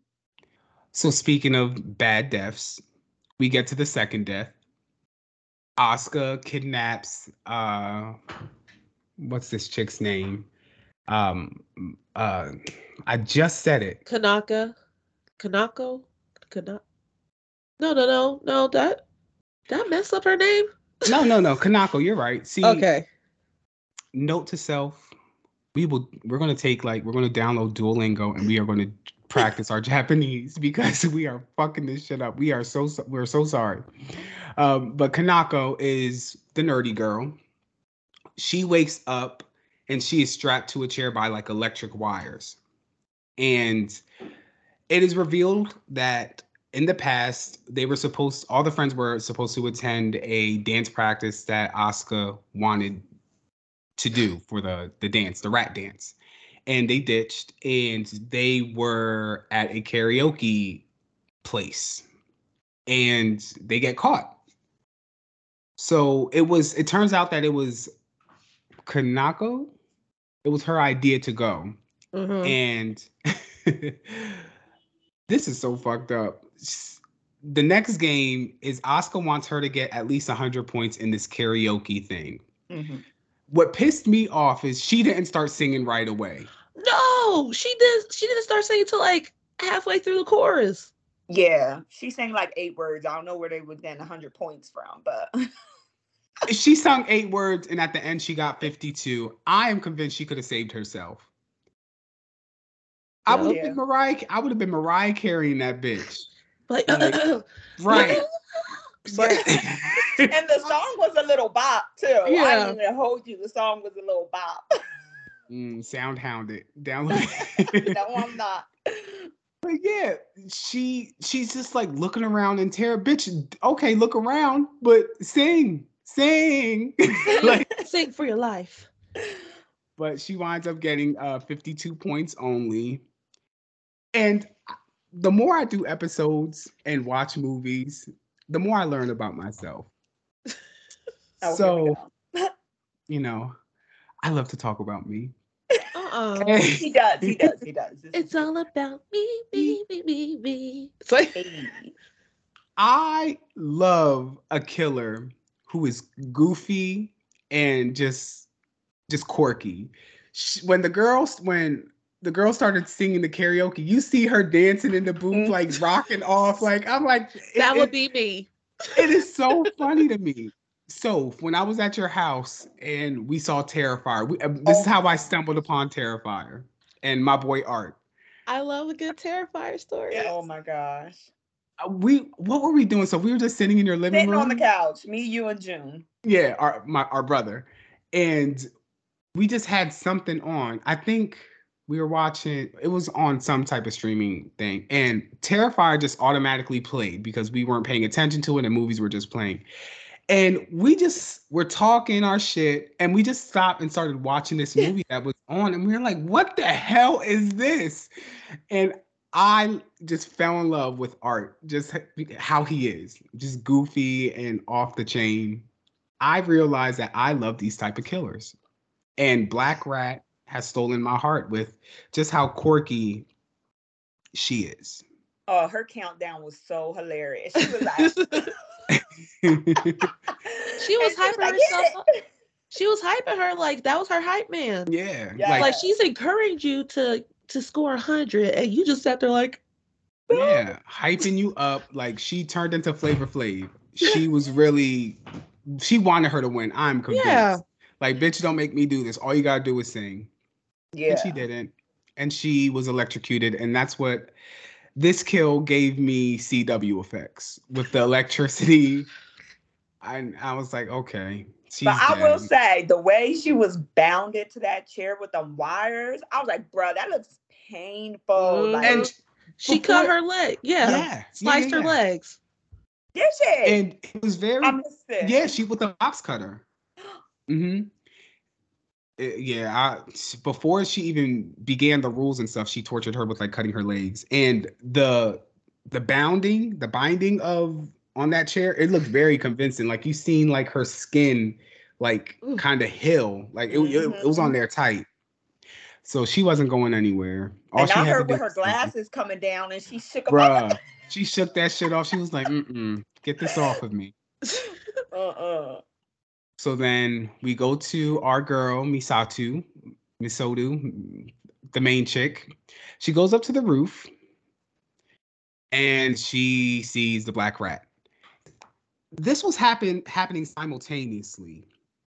So speaking of bad deaths, we get to the second death. Oscar kidnaps uh what's this chick's name? Um uh I just said it. Kanaka, Kanako, Kana. No, no, no, no. That that mess up her name. No, no, no. Kanako, you're right. See, Okay. note to self, we will we're gonna take like we're gonna download Duolingo and we are gonna practice our Japanese because we are fucking this shit up. We are so so- we're so sorry. Um, but Kanako is the nerdy girl. She wakes up and she is strapped to a chair by like electric wires. And it is revealed that in the past they were supposed all the friends were supposed to attend a dance practice that Asuka wanted to do for the the dance, the rat dance. And they ditched and they were at a karaoke place and they get caught. So it was it turns out that it was Kanako. It was her idea to go. Mhm. And this is so fucked up. S- The next game is Oscar wants her to get at least 100 points in this karaoke thing. Mhm. What pissed me off is she didn't start singing right away. No, she did. She didn't start singing till like halfway through the chorus. Yeah, she sang like eight words. I don't know where they would get 100 points from, but She sung eight words and at the end she got 52. I am convinced she could have saved herself. I would have been Mariah. I would have been Mariah carrying that bitch. Like, Like- Right. But- and the song was a little bop too. I didn't even hold you. The song was a little bop. Mm, sound hounded. Down. no, I'm not. But yeah, she she's just like looking around in terror. Bitch, okay, look around, but sing, sing. like, sing for your life. but she winds up getting uh 52 points only. And the more I do episodes and watch movies, the more I learn about myself. Oh, so, you know, I love to talk about me. Uh-uh. he does. He does. He does. This It's all about me, me, me, me, me. It's like Hey. I love a killer who is goofy and just just quirky. Sh- When the girls when the girl started singing the karaoke, you see her dancing in the booth, Mhm. like rocking off. Like I'm like, it- that would be me. it is so funny to me. So when I was at your house and we saw Terrifier, we, uh, this is Oh how I stumbled upon Terrifier and my boy Art. I love a good Terrifier story. Yeah, oh my gosh. Uh, We what were we doing? So we were just sitting in your living room. Sitting room on the couch, me, you, and June. Yeah, our my our brother, and we just had something on. I think we were watching. It was on some type of streaming thing, and Terrifier just automatically played because we weren't paying attention to it, and movies were just playing. And we just were talking our shit, and we just stopped and started watching this movie that was on, and we were like, "What the hell is this?" And I just fell in love with Art, just how he is, just goofy and off the chain. I realized that I love these type of killers. And Black Rat has stolen my heart with just how quirky she is. Oh, her countdown was so hilarious. She was like, She was she hyping like, herself "Get it." She was hyping her like that was her hype man. yeah. Yeah. Like, Like she's encouraged you to to score a hundred, and you just sat there like, yeah, hyping you up. Like she turned into Flavor Flav. She was really she wanted her to win. I'm convinced. Yeah. Like, bitch, don't make me do this. All you gotta do is sing. Yeah. And she didn't. And she was electrocuted. And that's what this kill gave me CW effects with the electricity. I I was like, okay. She's But I will say the way she was bounded to that chair with the wires, I was like, bro, that looks painful. Mhm. Like, and she Before- cut her leg. Yeah, yeah, yeah, sliced yeah, her legs. did she? And it was very I missed it. yeah, she with the box cutter. Mm-hmm. Eh, yeah, I before she even began the rules and stuff, she tortured her with like cutting her legs. And the the bounding, the binding of on that chair, it looked very convincing. Like you seen like her skin like kind of hill. Like it, it, it was on mm-hmm. there tight. So she wasn't going anywhere. All and she I heard with her glasses coming down, and she shook them off. Bruh, she shook that shit off. She was like, mm-mm, get this off of me. Uh-uh. So then we go to our girl, Misatu, Misodu, the main chick. She goes up to the roof and she sees the black rat. This was happen happening simultaneously.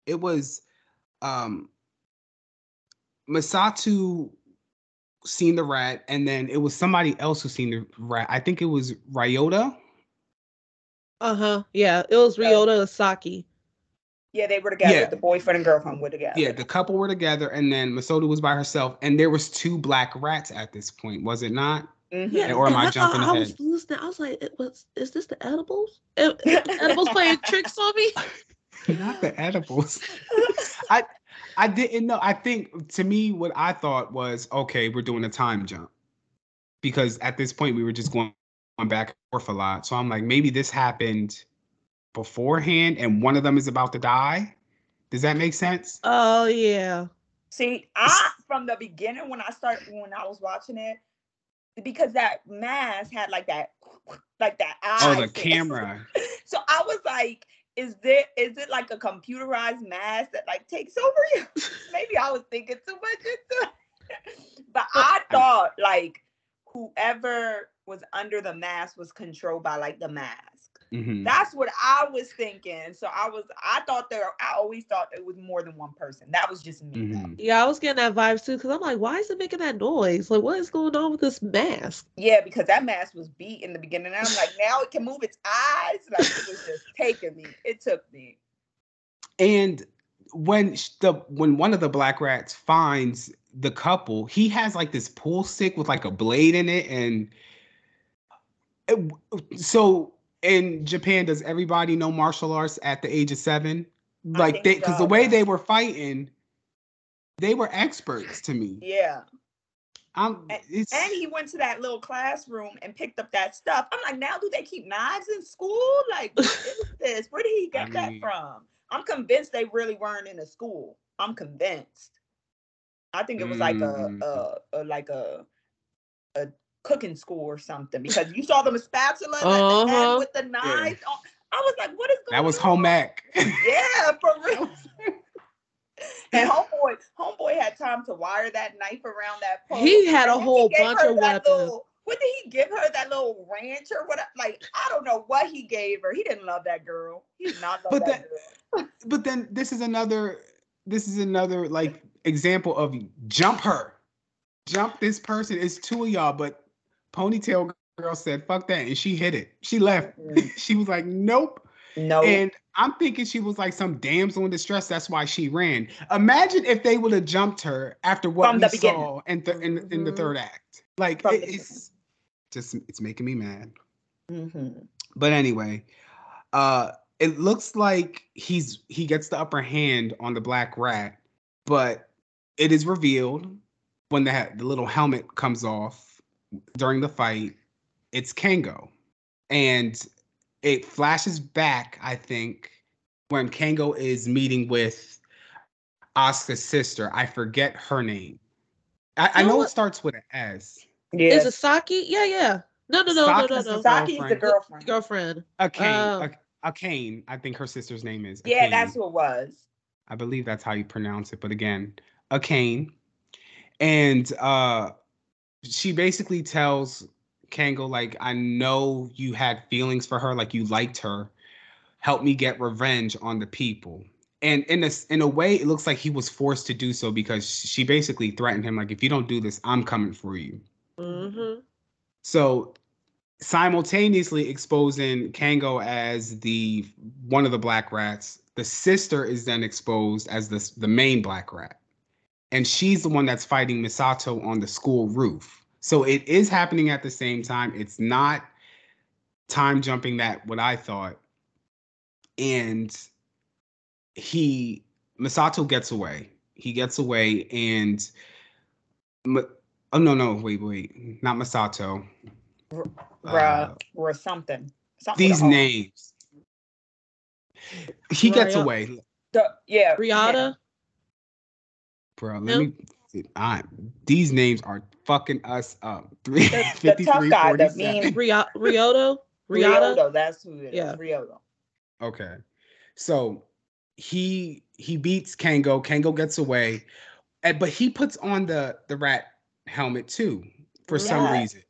It was um Misatu seen the rat, and then it was somebody else who seen the rat. I think it was Ryota. Uh-huh. Yeah. It was Ryota Asaki. Yeah, they were together. Yeah. The boyfriend and girlfriend were together. Yeah, the couple were together, and then Masoda was by herself, and there was two black rats at this point, was it not? Mhm. Yeah, Or am and I I, jumping thought I ahead? was listening. I was like, it was is this the edibles? Ed- edibles playing tricks on me? not the edibles. I I didn't know. I think to me, what I thought was okay, we're doing a time jump because at this point we were just going, going back and forth a lot. So I'm like, maybe this happened beforehand, and one of them is about to die. Does that make sense? Oh yeah. See, I from the beginning when I started when I was watching it, because that mask had like that, like that eye. Oh, the thing. camera. So I was like, is there is it like a computerized mask that like takes over you? Maybe I was thinking too much into it. But I thought like whoever was under the mask was controlled by like the mask. Mhm. That's what I was thinking. So I was I thought there I always thought it was more than one person. That was just me. though. Mhm. Yeah, I was getting that vibe too because I'm like, why is it making that noise? Like, what is going on with this mask? Yeah, because that mask was beat in the beginning. And I'm like, now it can move its eyes. Like it was just taking me. It took me. And when the when one of the black rats finds the couple, he has like this pool stick with like a blade in it, and it- so in Japan, does everybody know martial arts at the age of seven? Like they, because the way they were fighting, they were experts to me. Yeah. I'm, And- And he went to that little classroom and picked up that stuff. I'm like, now do they keep knives in school? Like, what is this? Where did he get I that mean- from? I'm convinced they really weren't in a school. I'm convinced. I think it was like a, Mm. a, a like a a cooking school or something because you saw them spatula at the Uh-huh. end with the knives. on. I was like, what is going that was on? home ec. Yeah, for real. and homeboy, homeboy had time to wire that knife around that pole. He had a And then he whole gave bunch her of that weapons. little- what did he give her? That little ranch or what? Like I don't know what he gave her. He didn't love that girl. He did not love But that, that- girl. but then this is another this is another like example of jump her jump this person it's two of y'all but ponytail girl said fuck that and she hit it. She left. Mm. she was like nope. No, and i'm thinking she was like some damsel in distress. That's why she ran. Imagine if they would have jumped her after what From we saw in, th- in, in the Mhm. third act. Like it- it's just it's making me mad. Mhm. but anyway, uh it looks like he's he gets the upper hand on the black rat, but it is revealed when the the little helmet comes off during the fight, it's Kango. And it flashes back, I think, when Kango is meeting with Asuka's sister. I forget her name. I, I know know it starts with an S. yeah. Is it Saki? Yeah, yeah. No, no, no, no, no, Saka's no. the Saki is the girlfriend. girlfriend. Girlfriend. Akane. Oh. a, a Kane. I think her sister's name is. Yeah, Akane. that's what it was. I believe that's how you pronounce it. But again, Akane. And uh she basically tells Kango, like, I know you had feelings for her, like you liked her. Help me get revenge on the people. And in a, in a way, it looks like he was forced to do so because she basically threatened him, like, if you don't do this, I'm coming for you. Mm-hmm. So simultaneously exposing Kango as the one of the black rats, the sister is then exposed as the the main black rat. And she's the one that's fighting Misato on the school roof. So it is happening at the same time. It's not time jumping that what I thought. And he Misato gets away. He gets away and oh no no wait wait not Masato Bruh, Uh, or something. something these with a R. names. He gets away, The, yeah. Riata. Bro. Let No. me I these names are fucking us up. Three, The, the tough 53, guy, the 47. mean Rio- Rioto, Rioto, that's who it is. Yeah. Rioto. Okay. So he he beats Kango. Kango gets away. And, but he puts on the the rat helmet too for some reason.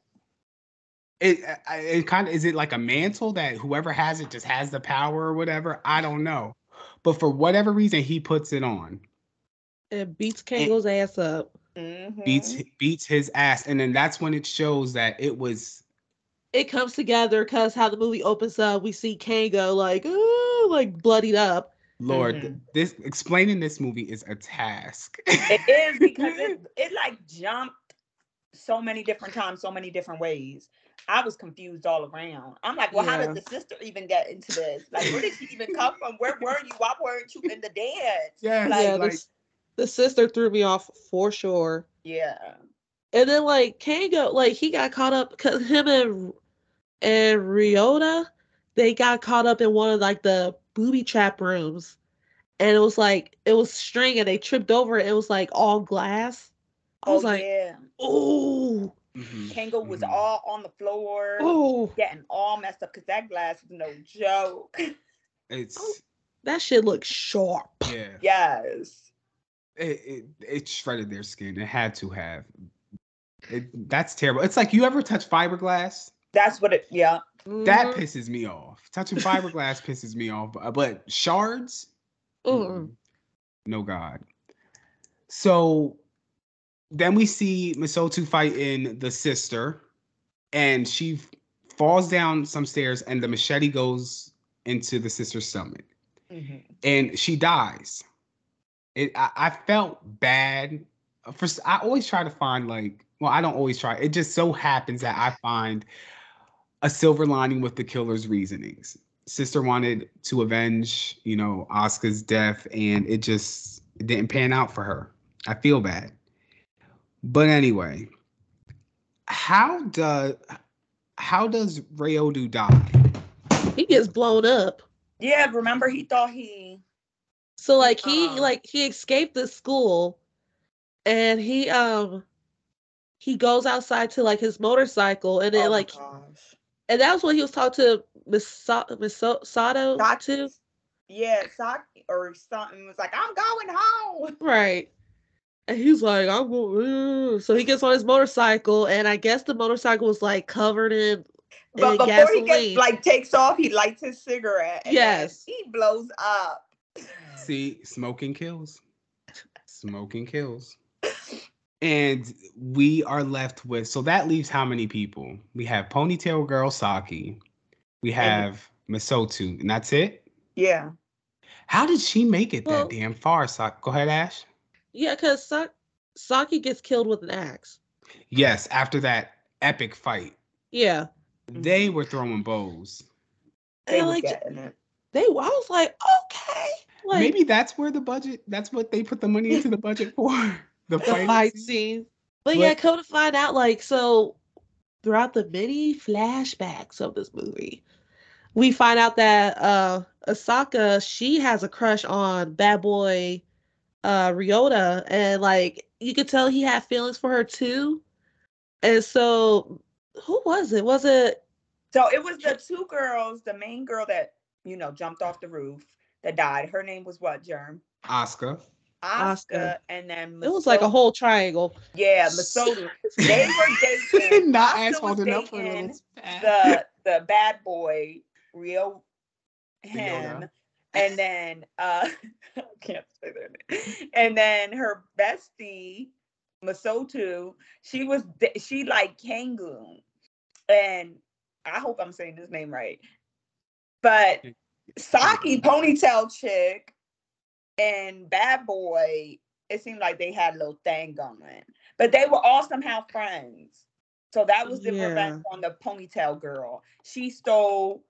It, it kind of is it like a mantle that whoever has it just has the power or whatever? I don't know. But for whatever reason he puts it on. And beats Kango's ass up. Beats Mhm. beats his ass and then that's when it shows that it was It comes together because how the movie opens up, we see Kango like, oh, like bloodied up. Lord, Mhm. this explaining this movie is a task. It is because it, it like jumped so many different times, so many different ways. I was confused all around. I'm like, well, how did the sister even get into this? Like, where did she even come from? Where were you? Why weren't you in the dance? yeah, Like- yeah, like, the, sister threw me off for sure. Yeah. And then like Kango, like he got caught up because him and and Ryota, they got caught up in one of like the booby trap rooms, and it was like it was string, and they tripped over it. It was like all glass. I was oh like, yeah. oh, mhm, Kango was mhm. all on the floor, oh, getting all messed up because that glass is no joke. it's Oh. that shit looks sharp. yeah. yes. It, it it shredded their skin. It had to have. It, that's terrible. It's like you ever touch fiberglass? That's what it. Yeah. That Mhm. pisses me off. Touching fiberglass pisses me off. But, but shards, mm-mm. no god. So then we see Misoto fighting the sister, and she f- falls down some stairs, and the machete goes into the sister's stomach. Mhm. and she dies. It I, I felt bad. For I always try to find like well I don't always try. It just so happens that I find a silver lining with the killer's reasonings. Sister wanted to avenge, you know, Oscar's death, and it just it didn't pan out for her. I feel bad. But anyway, how does how does Ryodu die? He gets blown up. Yeah. Remember, he thought he. So like he Uh-uh. like he escaped the school and he um he goes outside to like his motorcycle and then oh like and that was when he was talking to Miss Sa- Miss So- Sato too. Yeah, Saki or something was like, I'm going home. Right. And he's like, I'm going. So he gets on his motorcycle, and I guess the motorcycle was like covered in. But in before he gets like takes off, he lights his cigarette. and Yes. he blows up. See, smoking kills. Smoking kills. And we are left with so that leaves how many people? We have Ponytail Girl Saki. We have Misoto, and that's it. Yeah. How did she make it Well- that damn far? Sa- Go ahead, Ash. Yeah, because Sa- Saki gets killed with an axe. Yes, after that epic fight, Yeah. they mm-hmm. were throwing bows. They And like getting it. They, I was like, okay, like Maybe that's where the budget. That's what they put the money into the budget for. The the fight. fight scene. scene. But, yeah, But- come to find out, like, so throughout the many flashbacks of this movie, we find out that uh Asaka, she has a crush on bad boy uh Ryota, and like you could tell he had feelings for her too. And so who was it? Was it So it was the two girls, the main girl that, you know, jumped off the roof that died. Her name was what, Germ? Oscar. Oscar. And then it was like a whole triangle. Yeah, Masoda. They were dating. Not Oscar ass was holding up for a little spat. the the bad boy, Rio him. Ryota. And then uh I can't say their name. And then her bestie, Masotu, she was she like Kangoon. And I hope I'm saying his name right. But mm. Saki ponytail chick and bad boy, it seemed like they had a little thing going. But they were all somehow friends. So that was the revenge on the ponytail girl. She stole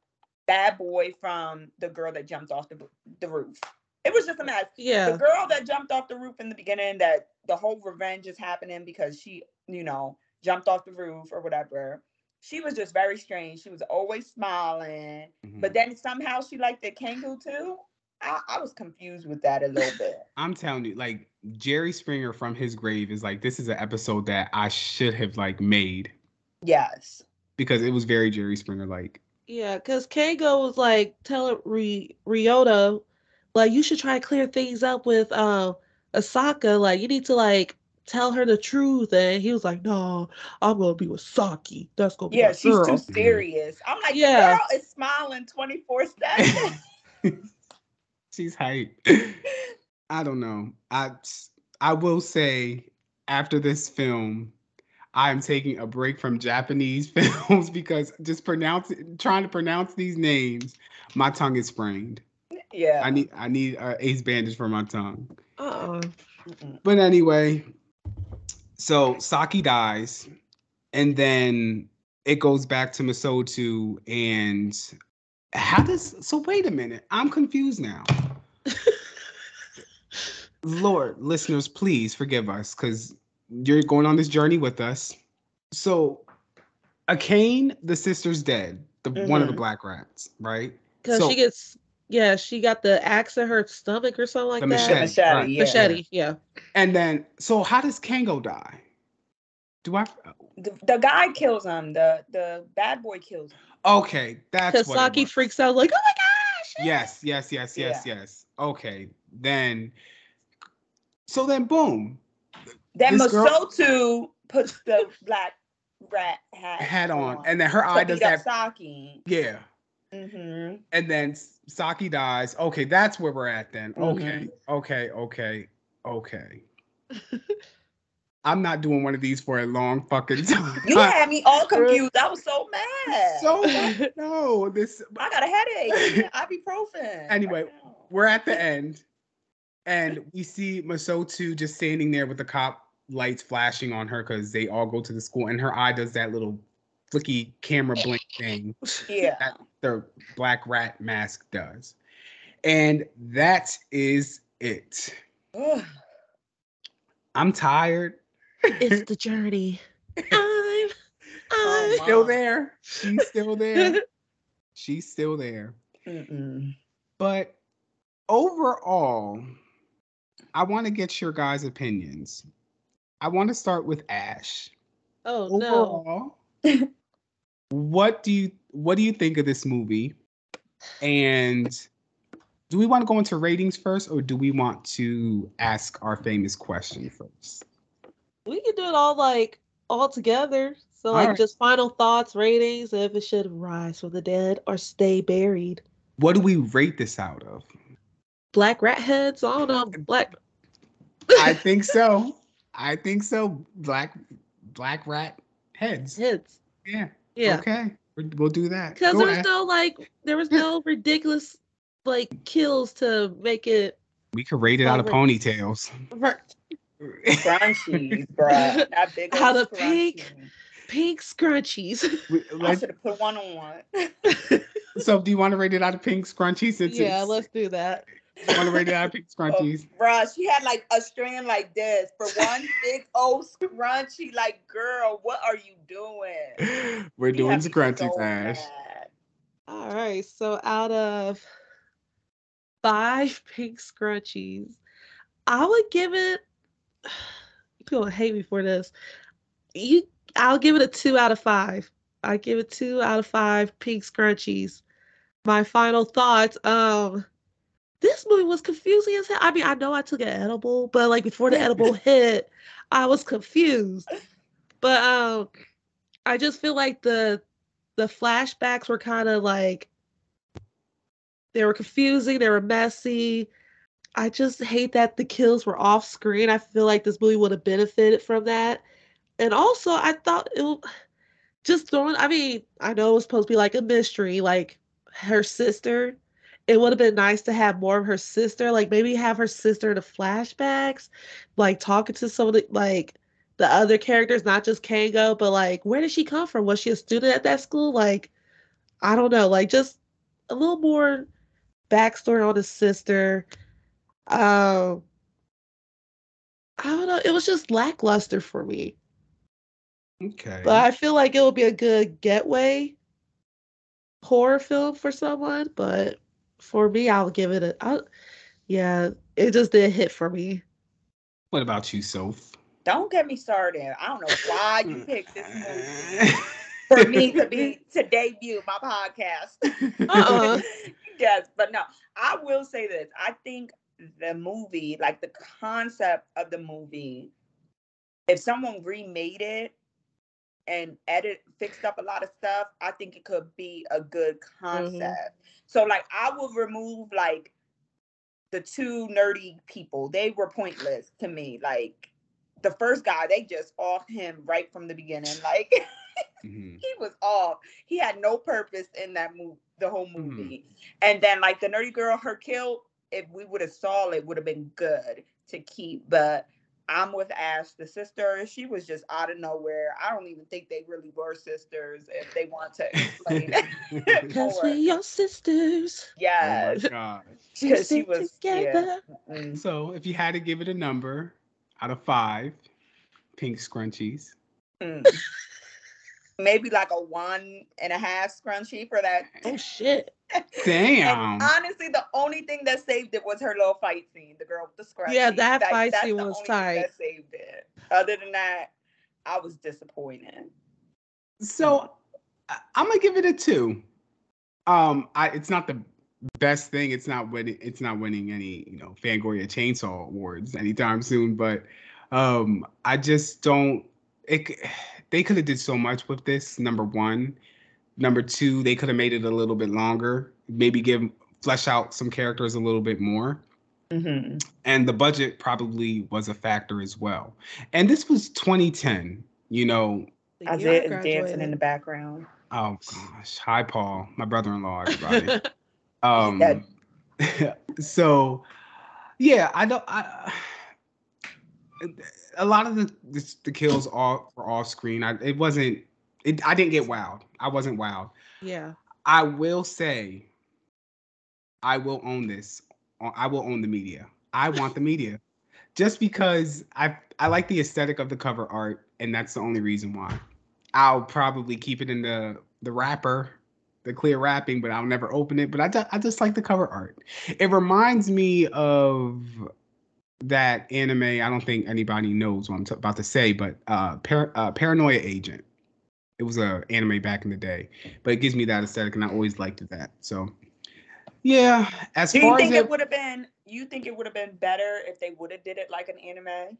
bad boy from the girl that jumped off the, the roof. It was just a mess. Yeah. The girl that jumped off the roof in the beginning, that the whole revenge is happening because she, you know, jumped off the roof or whatever. She was just very strange. She was always smiling. Mhm. But then somehow she liked the kangaroo too. I, I was confused with that a little bit. I'm telling you, like Jerry Springer from his grave is like this is an episode that I should have like made Yes. because it was very Jerry Springer like. Yeah, because Kango was like telling Ry- Ryota, like you should try to clear things up with uh, Asaka. Like you need to like tell her the truth. And he was like, No, I'm gonna be with Saki. That's gonna be Yeah, she's girl. too serious. I'm like, Yeah. the girl is smiling 24 7. She's hype. I don't know. I I will say after this film, I am taking a break from Japanese films because just pronounce trying to pronounce these names, my tongue is sprained. yeah. I need I need a ace bandage for my tongue. Uh-uh. But anyway, so Saki dies, and then it goes back to Masotu and how does so wait a minute. I'm confused now. Lord, listeners, please forgive us because you're going on this journey with us. So Akane, the sister's dead. The one of the Mhm. black rats, right? Because So- she gets, yeah, she got the axe in her stomach or something like The that. machete. Machete, right. yeah. Machete, yeah. And then so how does Kango die? Do I The, the guy kills him. The the bad boy kills him. Okay, that's Because what Saki freaks out, like, oh my gosh. Yes, yes, yes, yes, Yeah. yes. Okay, then. So then, boom, Then This girl- Masotu puts the black rat hat, hat on, and then her eye to does that. Saki. Yeah, Mm-hmm. and then Saki dies. Okay, that's where we're at then. Okay, Mhm. okay, okay, okay. I'm not doing one of these for a long fucking time. You had me all confused. I was so mad. so no, this I got a headache. Ibuprofen. Anyway, right we're at the end, and we see Masotu just standing there with the cop lights flashing on her because they all go to the school, and her eye does that little flicky camera blink thing Yeah. that the black rat mask does, and that is it. Ugh. I'm tired. it's the journey. I'm, Oh, I'm. still there. She's still there. She's still there. Mm-mm. But overall, I want to get your guys' opinions. I want to start with Ash. Oh no. Overall, what do you what do you think of this movie? And do we want to go into ratings first, or do we want to ask our famous question first? We can do it all like all together. So like Alright. just final thoughts, ratings, if it should rise from the dead or stay buried. What do we rate this out of? Black rat heads. I don't know. Black. I think so. I think so. Black black rat heads. heads. Yeah. Yeah. Okay. we- We'll do that. Because there was ahead. no like there was no ridiculous like kills to make it we could rate it out of ponytails. Scrunchies, bruh. That big How old to pink. pink scrunchies. We- I should have put one on one. so do you want to rate it out of pink scrunchies? Since yeah, it's- let's do that. you want to rate it out of pink scrunchies? Oh, bruh, she had like a strand like this for one big old scrunchie. Like, girl, what are you doing? We're You doing have scrunchies, so Ash. mad. All right. So out of five pink scrunchies, I would give it. People hate me for this. You, I'll give it a two out of five. I give it two out of five pink scrunchies. My final thoughts. Um, this movie was confusing as hell. I mean, I know I took an edible, but like before the edible hit, I was confused. But um, I just feel like the the flashbacks were kind of like they were confusing, they were messy. I just hate that the kills were off screen. I feel like this movie would have benefited from that. And also, I thought it just throwing, I mean, I know it was supposed to be like a mystery, like her sister. It would have been nice to have more of her sister, like maybe have her sister in the flashbacks, like talking to some of the, like, the other characters, not just Kango, but like, where did she come from? Was she a student at that school? Like, I don't know, like just a little more backstory on his sister. Um, I don't know. It was just lackluster for me, Okay. but I feel like it would be a good getaway horror film for someone. But for me, I'll give it a. I'll, yeah, it just did hit for me. What about you, Soph? Don't get me started. I don't know why you picked this movie for me to be to debut my podcast. Uh-uh. yes, but no, I will say this. I think the movie, like the concept of the movie, if someone remade it and edit fixed up a lot of stuff, I think it could be a good mm-hmm. concept. So like I will remove like the two nerdy people. They were pointless to me. Like the first guy, they just off him right from the beginning. Like Mhm. he was off. He had no purpose in that movie, the whole Mhm. movie. And then like the nerdy girl, her kill, if we would have saw it, would have been good to keep. But I'm with Ash, the sister. She was just out of nowhere. I don't even think they really were sisters. If they want to explain it Cause we are sisters. Oh Yes, my god. Because she stick was yeah. together. Mm. So if you had to give it a number out of five, pink scrunchies. Mm. Maybe like a one and a half scrunchie for that. Oh shit. Damn. And honestly, the only thing that saved it was her little fight scene. The girl with the scrunchie. Yeah, that Like, fight scene was tight. That saved it. Other than that, I was disappointed. So I- I'm gonna give it a two. Um, I it's not the best thing. It's not winning. It's not winning any you know Fangoria Chainsaw Awards anytime soon. But um, I just don't. It c- they could have did so much with this. Number one, number two, they could have made it a little bit longer. Maybe give flesh out some characters a little bit more. Mm-hmm. and the budget probably was a factor as well. And this was 2010. You know, The year Isaiah is dancing in the background. oh gosh, hi Paul, my brother-in-law, everybody. um, Yeah. so yeah, I don't. I, a lot of the the, the kills all were off screen. I, it wasn't. It, I didn't get wowed. I wasn't wowed. yeah. I will say, I will own this. Uh, I will own the media. I want the media, just because I I like the aesthetic of the cover art, and that's the only reason why. I'll probably keep it in the the wrapper, the clear wrapping, but I'll never open it. But I I just like the cover art. It reminds me of that anime. I don't think anybody knows what I'm t- about to say, but uh, par- uh, Paranoia Agent. It was a anime back in the day, but it gives me that aesthetic, and I always liked that. So, yeah. As Do you far think as it would have been? You think it would have been better if they would have did it like an anime?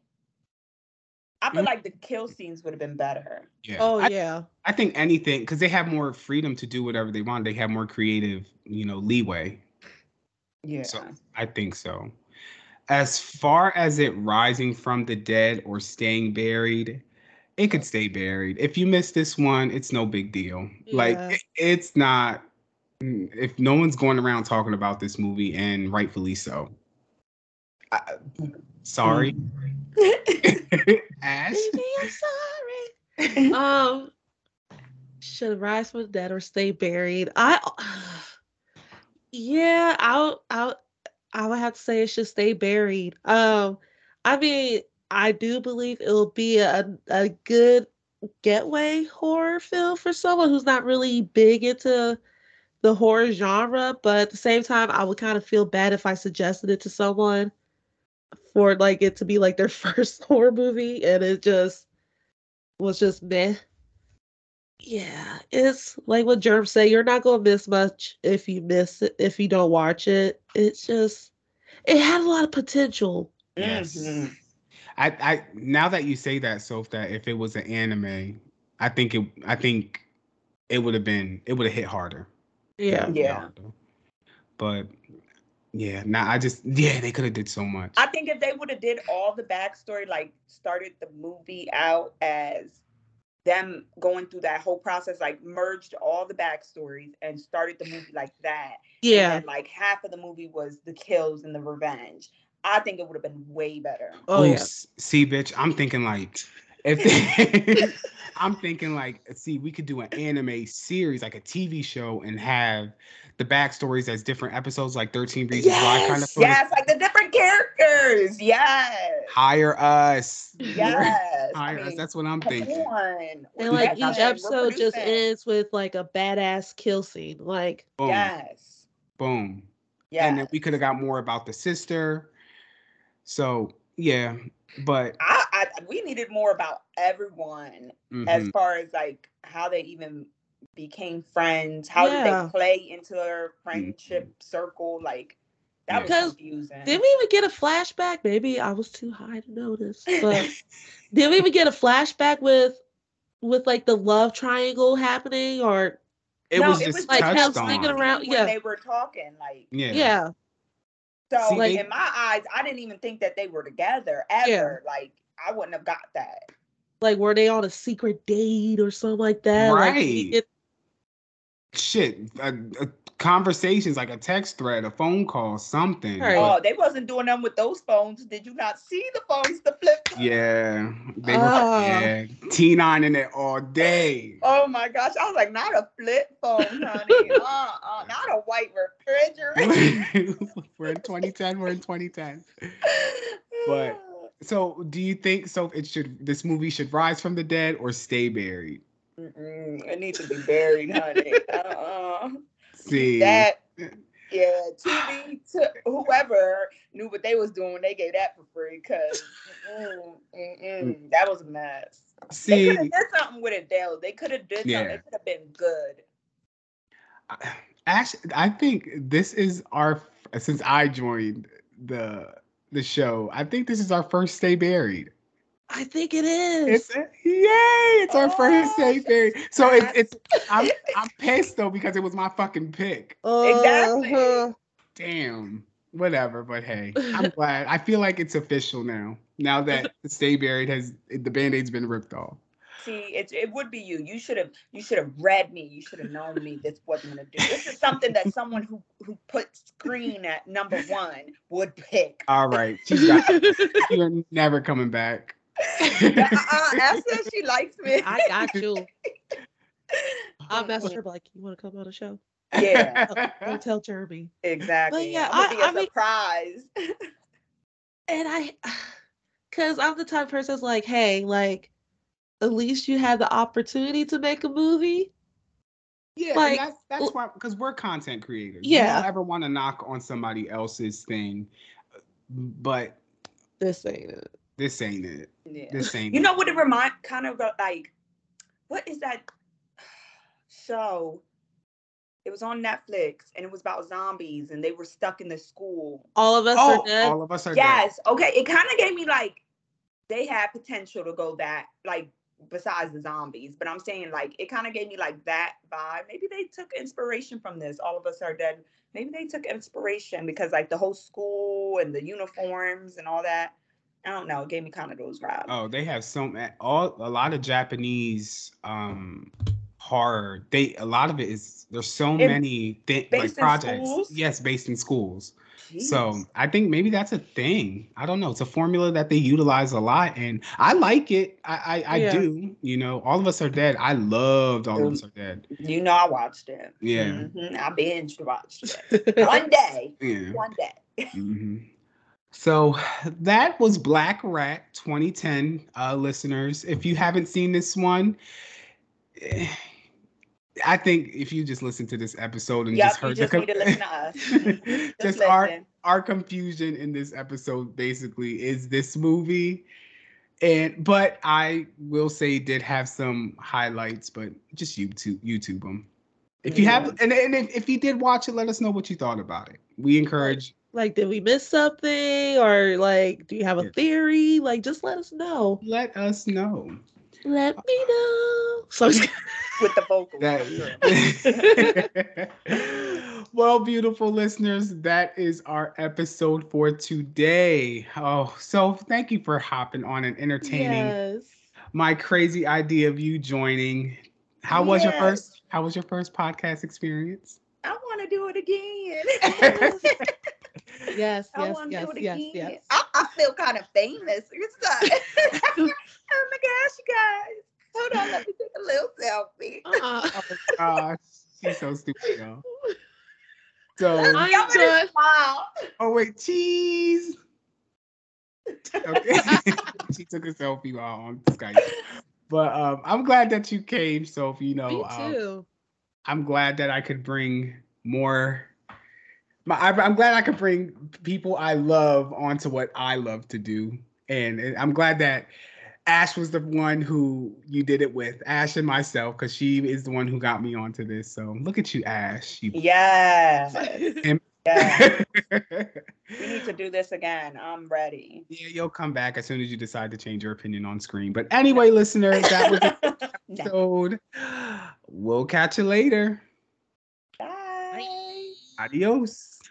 I feel Mm. like the kill scenes would have been better. yeah, Oh I, yeah. I think anything because they have more freedom to do whatever they want. They have more creative, you know, leeway. Yeah. So I think so. As far as it rising from the dead or staying buried, it could stay buried. If you miss this one, it's no big deal. Like it- it's not. mm, If no one's going around talking about this movie, and rightfully so. I, sorry, Ash. Baby, I'm sorry. um, should rise from the dead or stay buried? I, yeah, I'll, I'll, I would have to say it should stay buried. Um, I mean, I do believe it'll be a a good getaway horror film for someone who's not really big into the horror genre, but at the same time, I would kind of feel bad if I suggested it to someone for like it to be like their first horror movie and it just was just meh. Yeah, it's like what Germ say, you're not gonna miss much if you miss it if you don't watch it. It's just it had a lot of potential. Yes. Mhm. I, I now that you say that, Soph, that if it was an anime, I think it I think it would have been it would have hit harder. Yeah. It would've hit Yeah. harder. But yeah, now I just yeah, they could have did so much. I think if they would have did all the backstory, like started the movie out as them going through that whole process, like merged all the backstories and started the movie like that. Yeah. And like half of the movie was the kills and the revenge. I think it would have been way better. Oh Ooh, yeah. See, bitch, I'm thinking like if they, I'm thinking like see, we could do an anime series, like a TV show, and have the backstories as different episodes, like 13 Reasons Why kind of Yes, footage. yes, like the different characters. Yes. Hire us. Yes. I Hire us. That's what I'm thinking. on. And like each there, episode just ends with like a badass kill scene. Like Boom. Yes. Boom. Yeah. and then we could have got more about the sister. So yeah, but I, I we needed more about everyone as mhm. far as like how they even became friends, how did they play into their friendship circle, like that was Mm-hmm. Because confusing. Did we even get a flashback? Maybe I was too high to notice. But did we even get a flashback with with like the love triangle happening or it No, was it just was like touched him on. sneaking around- when yeah. they were talking, like Yeah. yeah. So See, they- in my eyes, I didn't even think that they were together ever. Like I wouldn't have got that. Like were they on a secret date or something like that? Like, did we Right. Shit, uh, uh, conversations like a text thread, a phone call, something. Right. Oh, they wasn't doing them with those phones. Did you not see the phones, the flip? phone? Yeah, they were. Oh. Yeah, T9 in it all day. Oh my gosh, I was like, not a flip phone, honey. uh, uh, not a white refrigerator. we're in 2010. We're in 2010. But- So, do you think so? It should this movie should rise from the dead or stay buried? Mm-mm, it needs to be buried, honey. Uh-uh. See, That, yeah, TV to whoever knew what they was doing they gave that for free, cause mm, that was a mess. They see, could have did something with it, Dale. They could have did something. Yeah. It could have been good. actually, I think this is our since I joined the the show. I think this is our first stay buried. I think it is. It's yay! It's our first Oh, stay buried. So it's it's I'm I'm pissed though because it was my fucking pick. Exactly. Uh-huh. Damn. Whatever, but hey, I'm glad. I feel like it's official now. Now that the stay buried has the band-aid's been ripped off. See, it, it would be you. You should have you should have read me. You should have known me. This wasn't gonna do. This is something that someone who who put Scream at number one would pick. All right, she's got. You're never coming back. Yeah, uh-uh, ask her if she likes me. I got you. I'll message her um, like, you want to come on the show? Yeah, Don't tell Jeremy. exactly. But yeah, I'm gonna I- be a I mean- surprise. And I, because I'm the type of person that's like, hey, like, at least you had the opportunity to make a movie. Yeah, Like, and that's that's why because we're content creators. We Yeah. don't ever want to knock on somebody else's thing, but This ain't it. this ain't it. Yeah. This ain't. You know what it remind kind of like what is that show? It was on Netflix and it was about zombies and they were stuck in the school. All of us Oh, are dead. all of us are dead. Yes. Okay. It kind of gave me like they had potential to go that like besides the zombies, but I'm saying like it kind of gave me like that vibe. Maybe they took inspiration from this. All of us are dead. Maybe they took inspiration because like the whole school and the uniforms and all that. I don't know. It gave me kind of those vibes. Oh, they have some all a lot of Japanese um horror. They a lot of it is there's so many thi- like in projects. schools? Yes, based in schools. So I think maybe that's a thing. I don't know. It's a formula that they utilize a lot, and I like it. I I, I Yeah. do. You know, all of us are dead. I loved all of us are dead. You know, I watched it. Yeah. Mhm, I binge watched it. One day. Yeah. One day. hmm So that was Black Rat 2010, uh, listeners. If you haven't seen this one, I think if you just listen to this episode and Yep, just you heard just the need to listen to us. just, Just our our confusion in this episode basically is this movie. And but I will say did have some highlights, but just YouTube YouTube them. If you Yeah. have and, and if, if you did watch it, let us know what you thought about it. We encourage like, did we miss something? Or, like, do you have a theory? Like, just let us know. let us know. Let me uh, know. So, with the vocals. That- well, beautiful listeners, that is our episode for today. Oh, so thank you for hopping on and entertaining yes. my crazy idea of you joining. How was your first? How was your first podcast experience? I want to do it again. Yes, I yes, want to yes, do it yes, again. yes. I, I feel kind of famous. It's like, oh my gosh, you guys. Hold on, let me take a little selfie. Uh, Oh gosh, she's so stupid, y'all. So, I am Y'all better done. smile. oh wait, cheese. Okay, she took a selfie while on Skype. But um, I'm glad that you came, Sophie. You know, me um, too. I'm glad that I could bring more my, I, I'm glad I could bring people I love onto what I love to do, and, and I'm glad that Ash was the one who you did it with, Ash and myself, because she is the one who got me onto this. So look at you, Ash. You, Yeah. And- Yeah. we need to do this again. I'm ready. Yeah, you'll come back as soon as you decide to change your opinion on Scream. But anyway, listeners, that was the episode. We'll catch you later. Bye. Adios.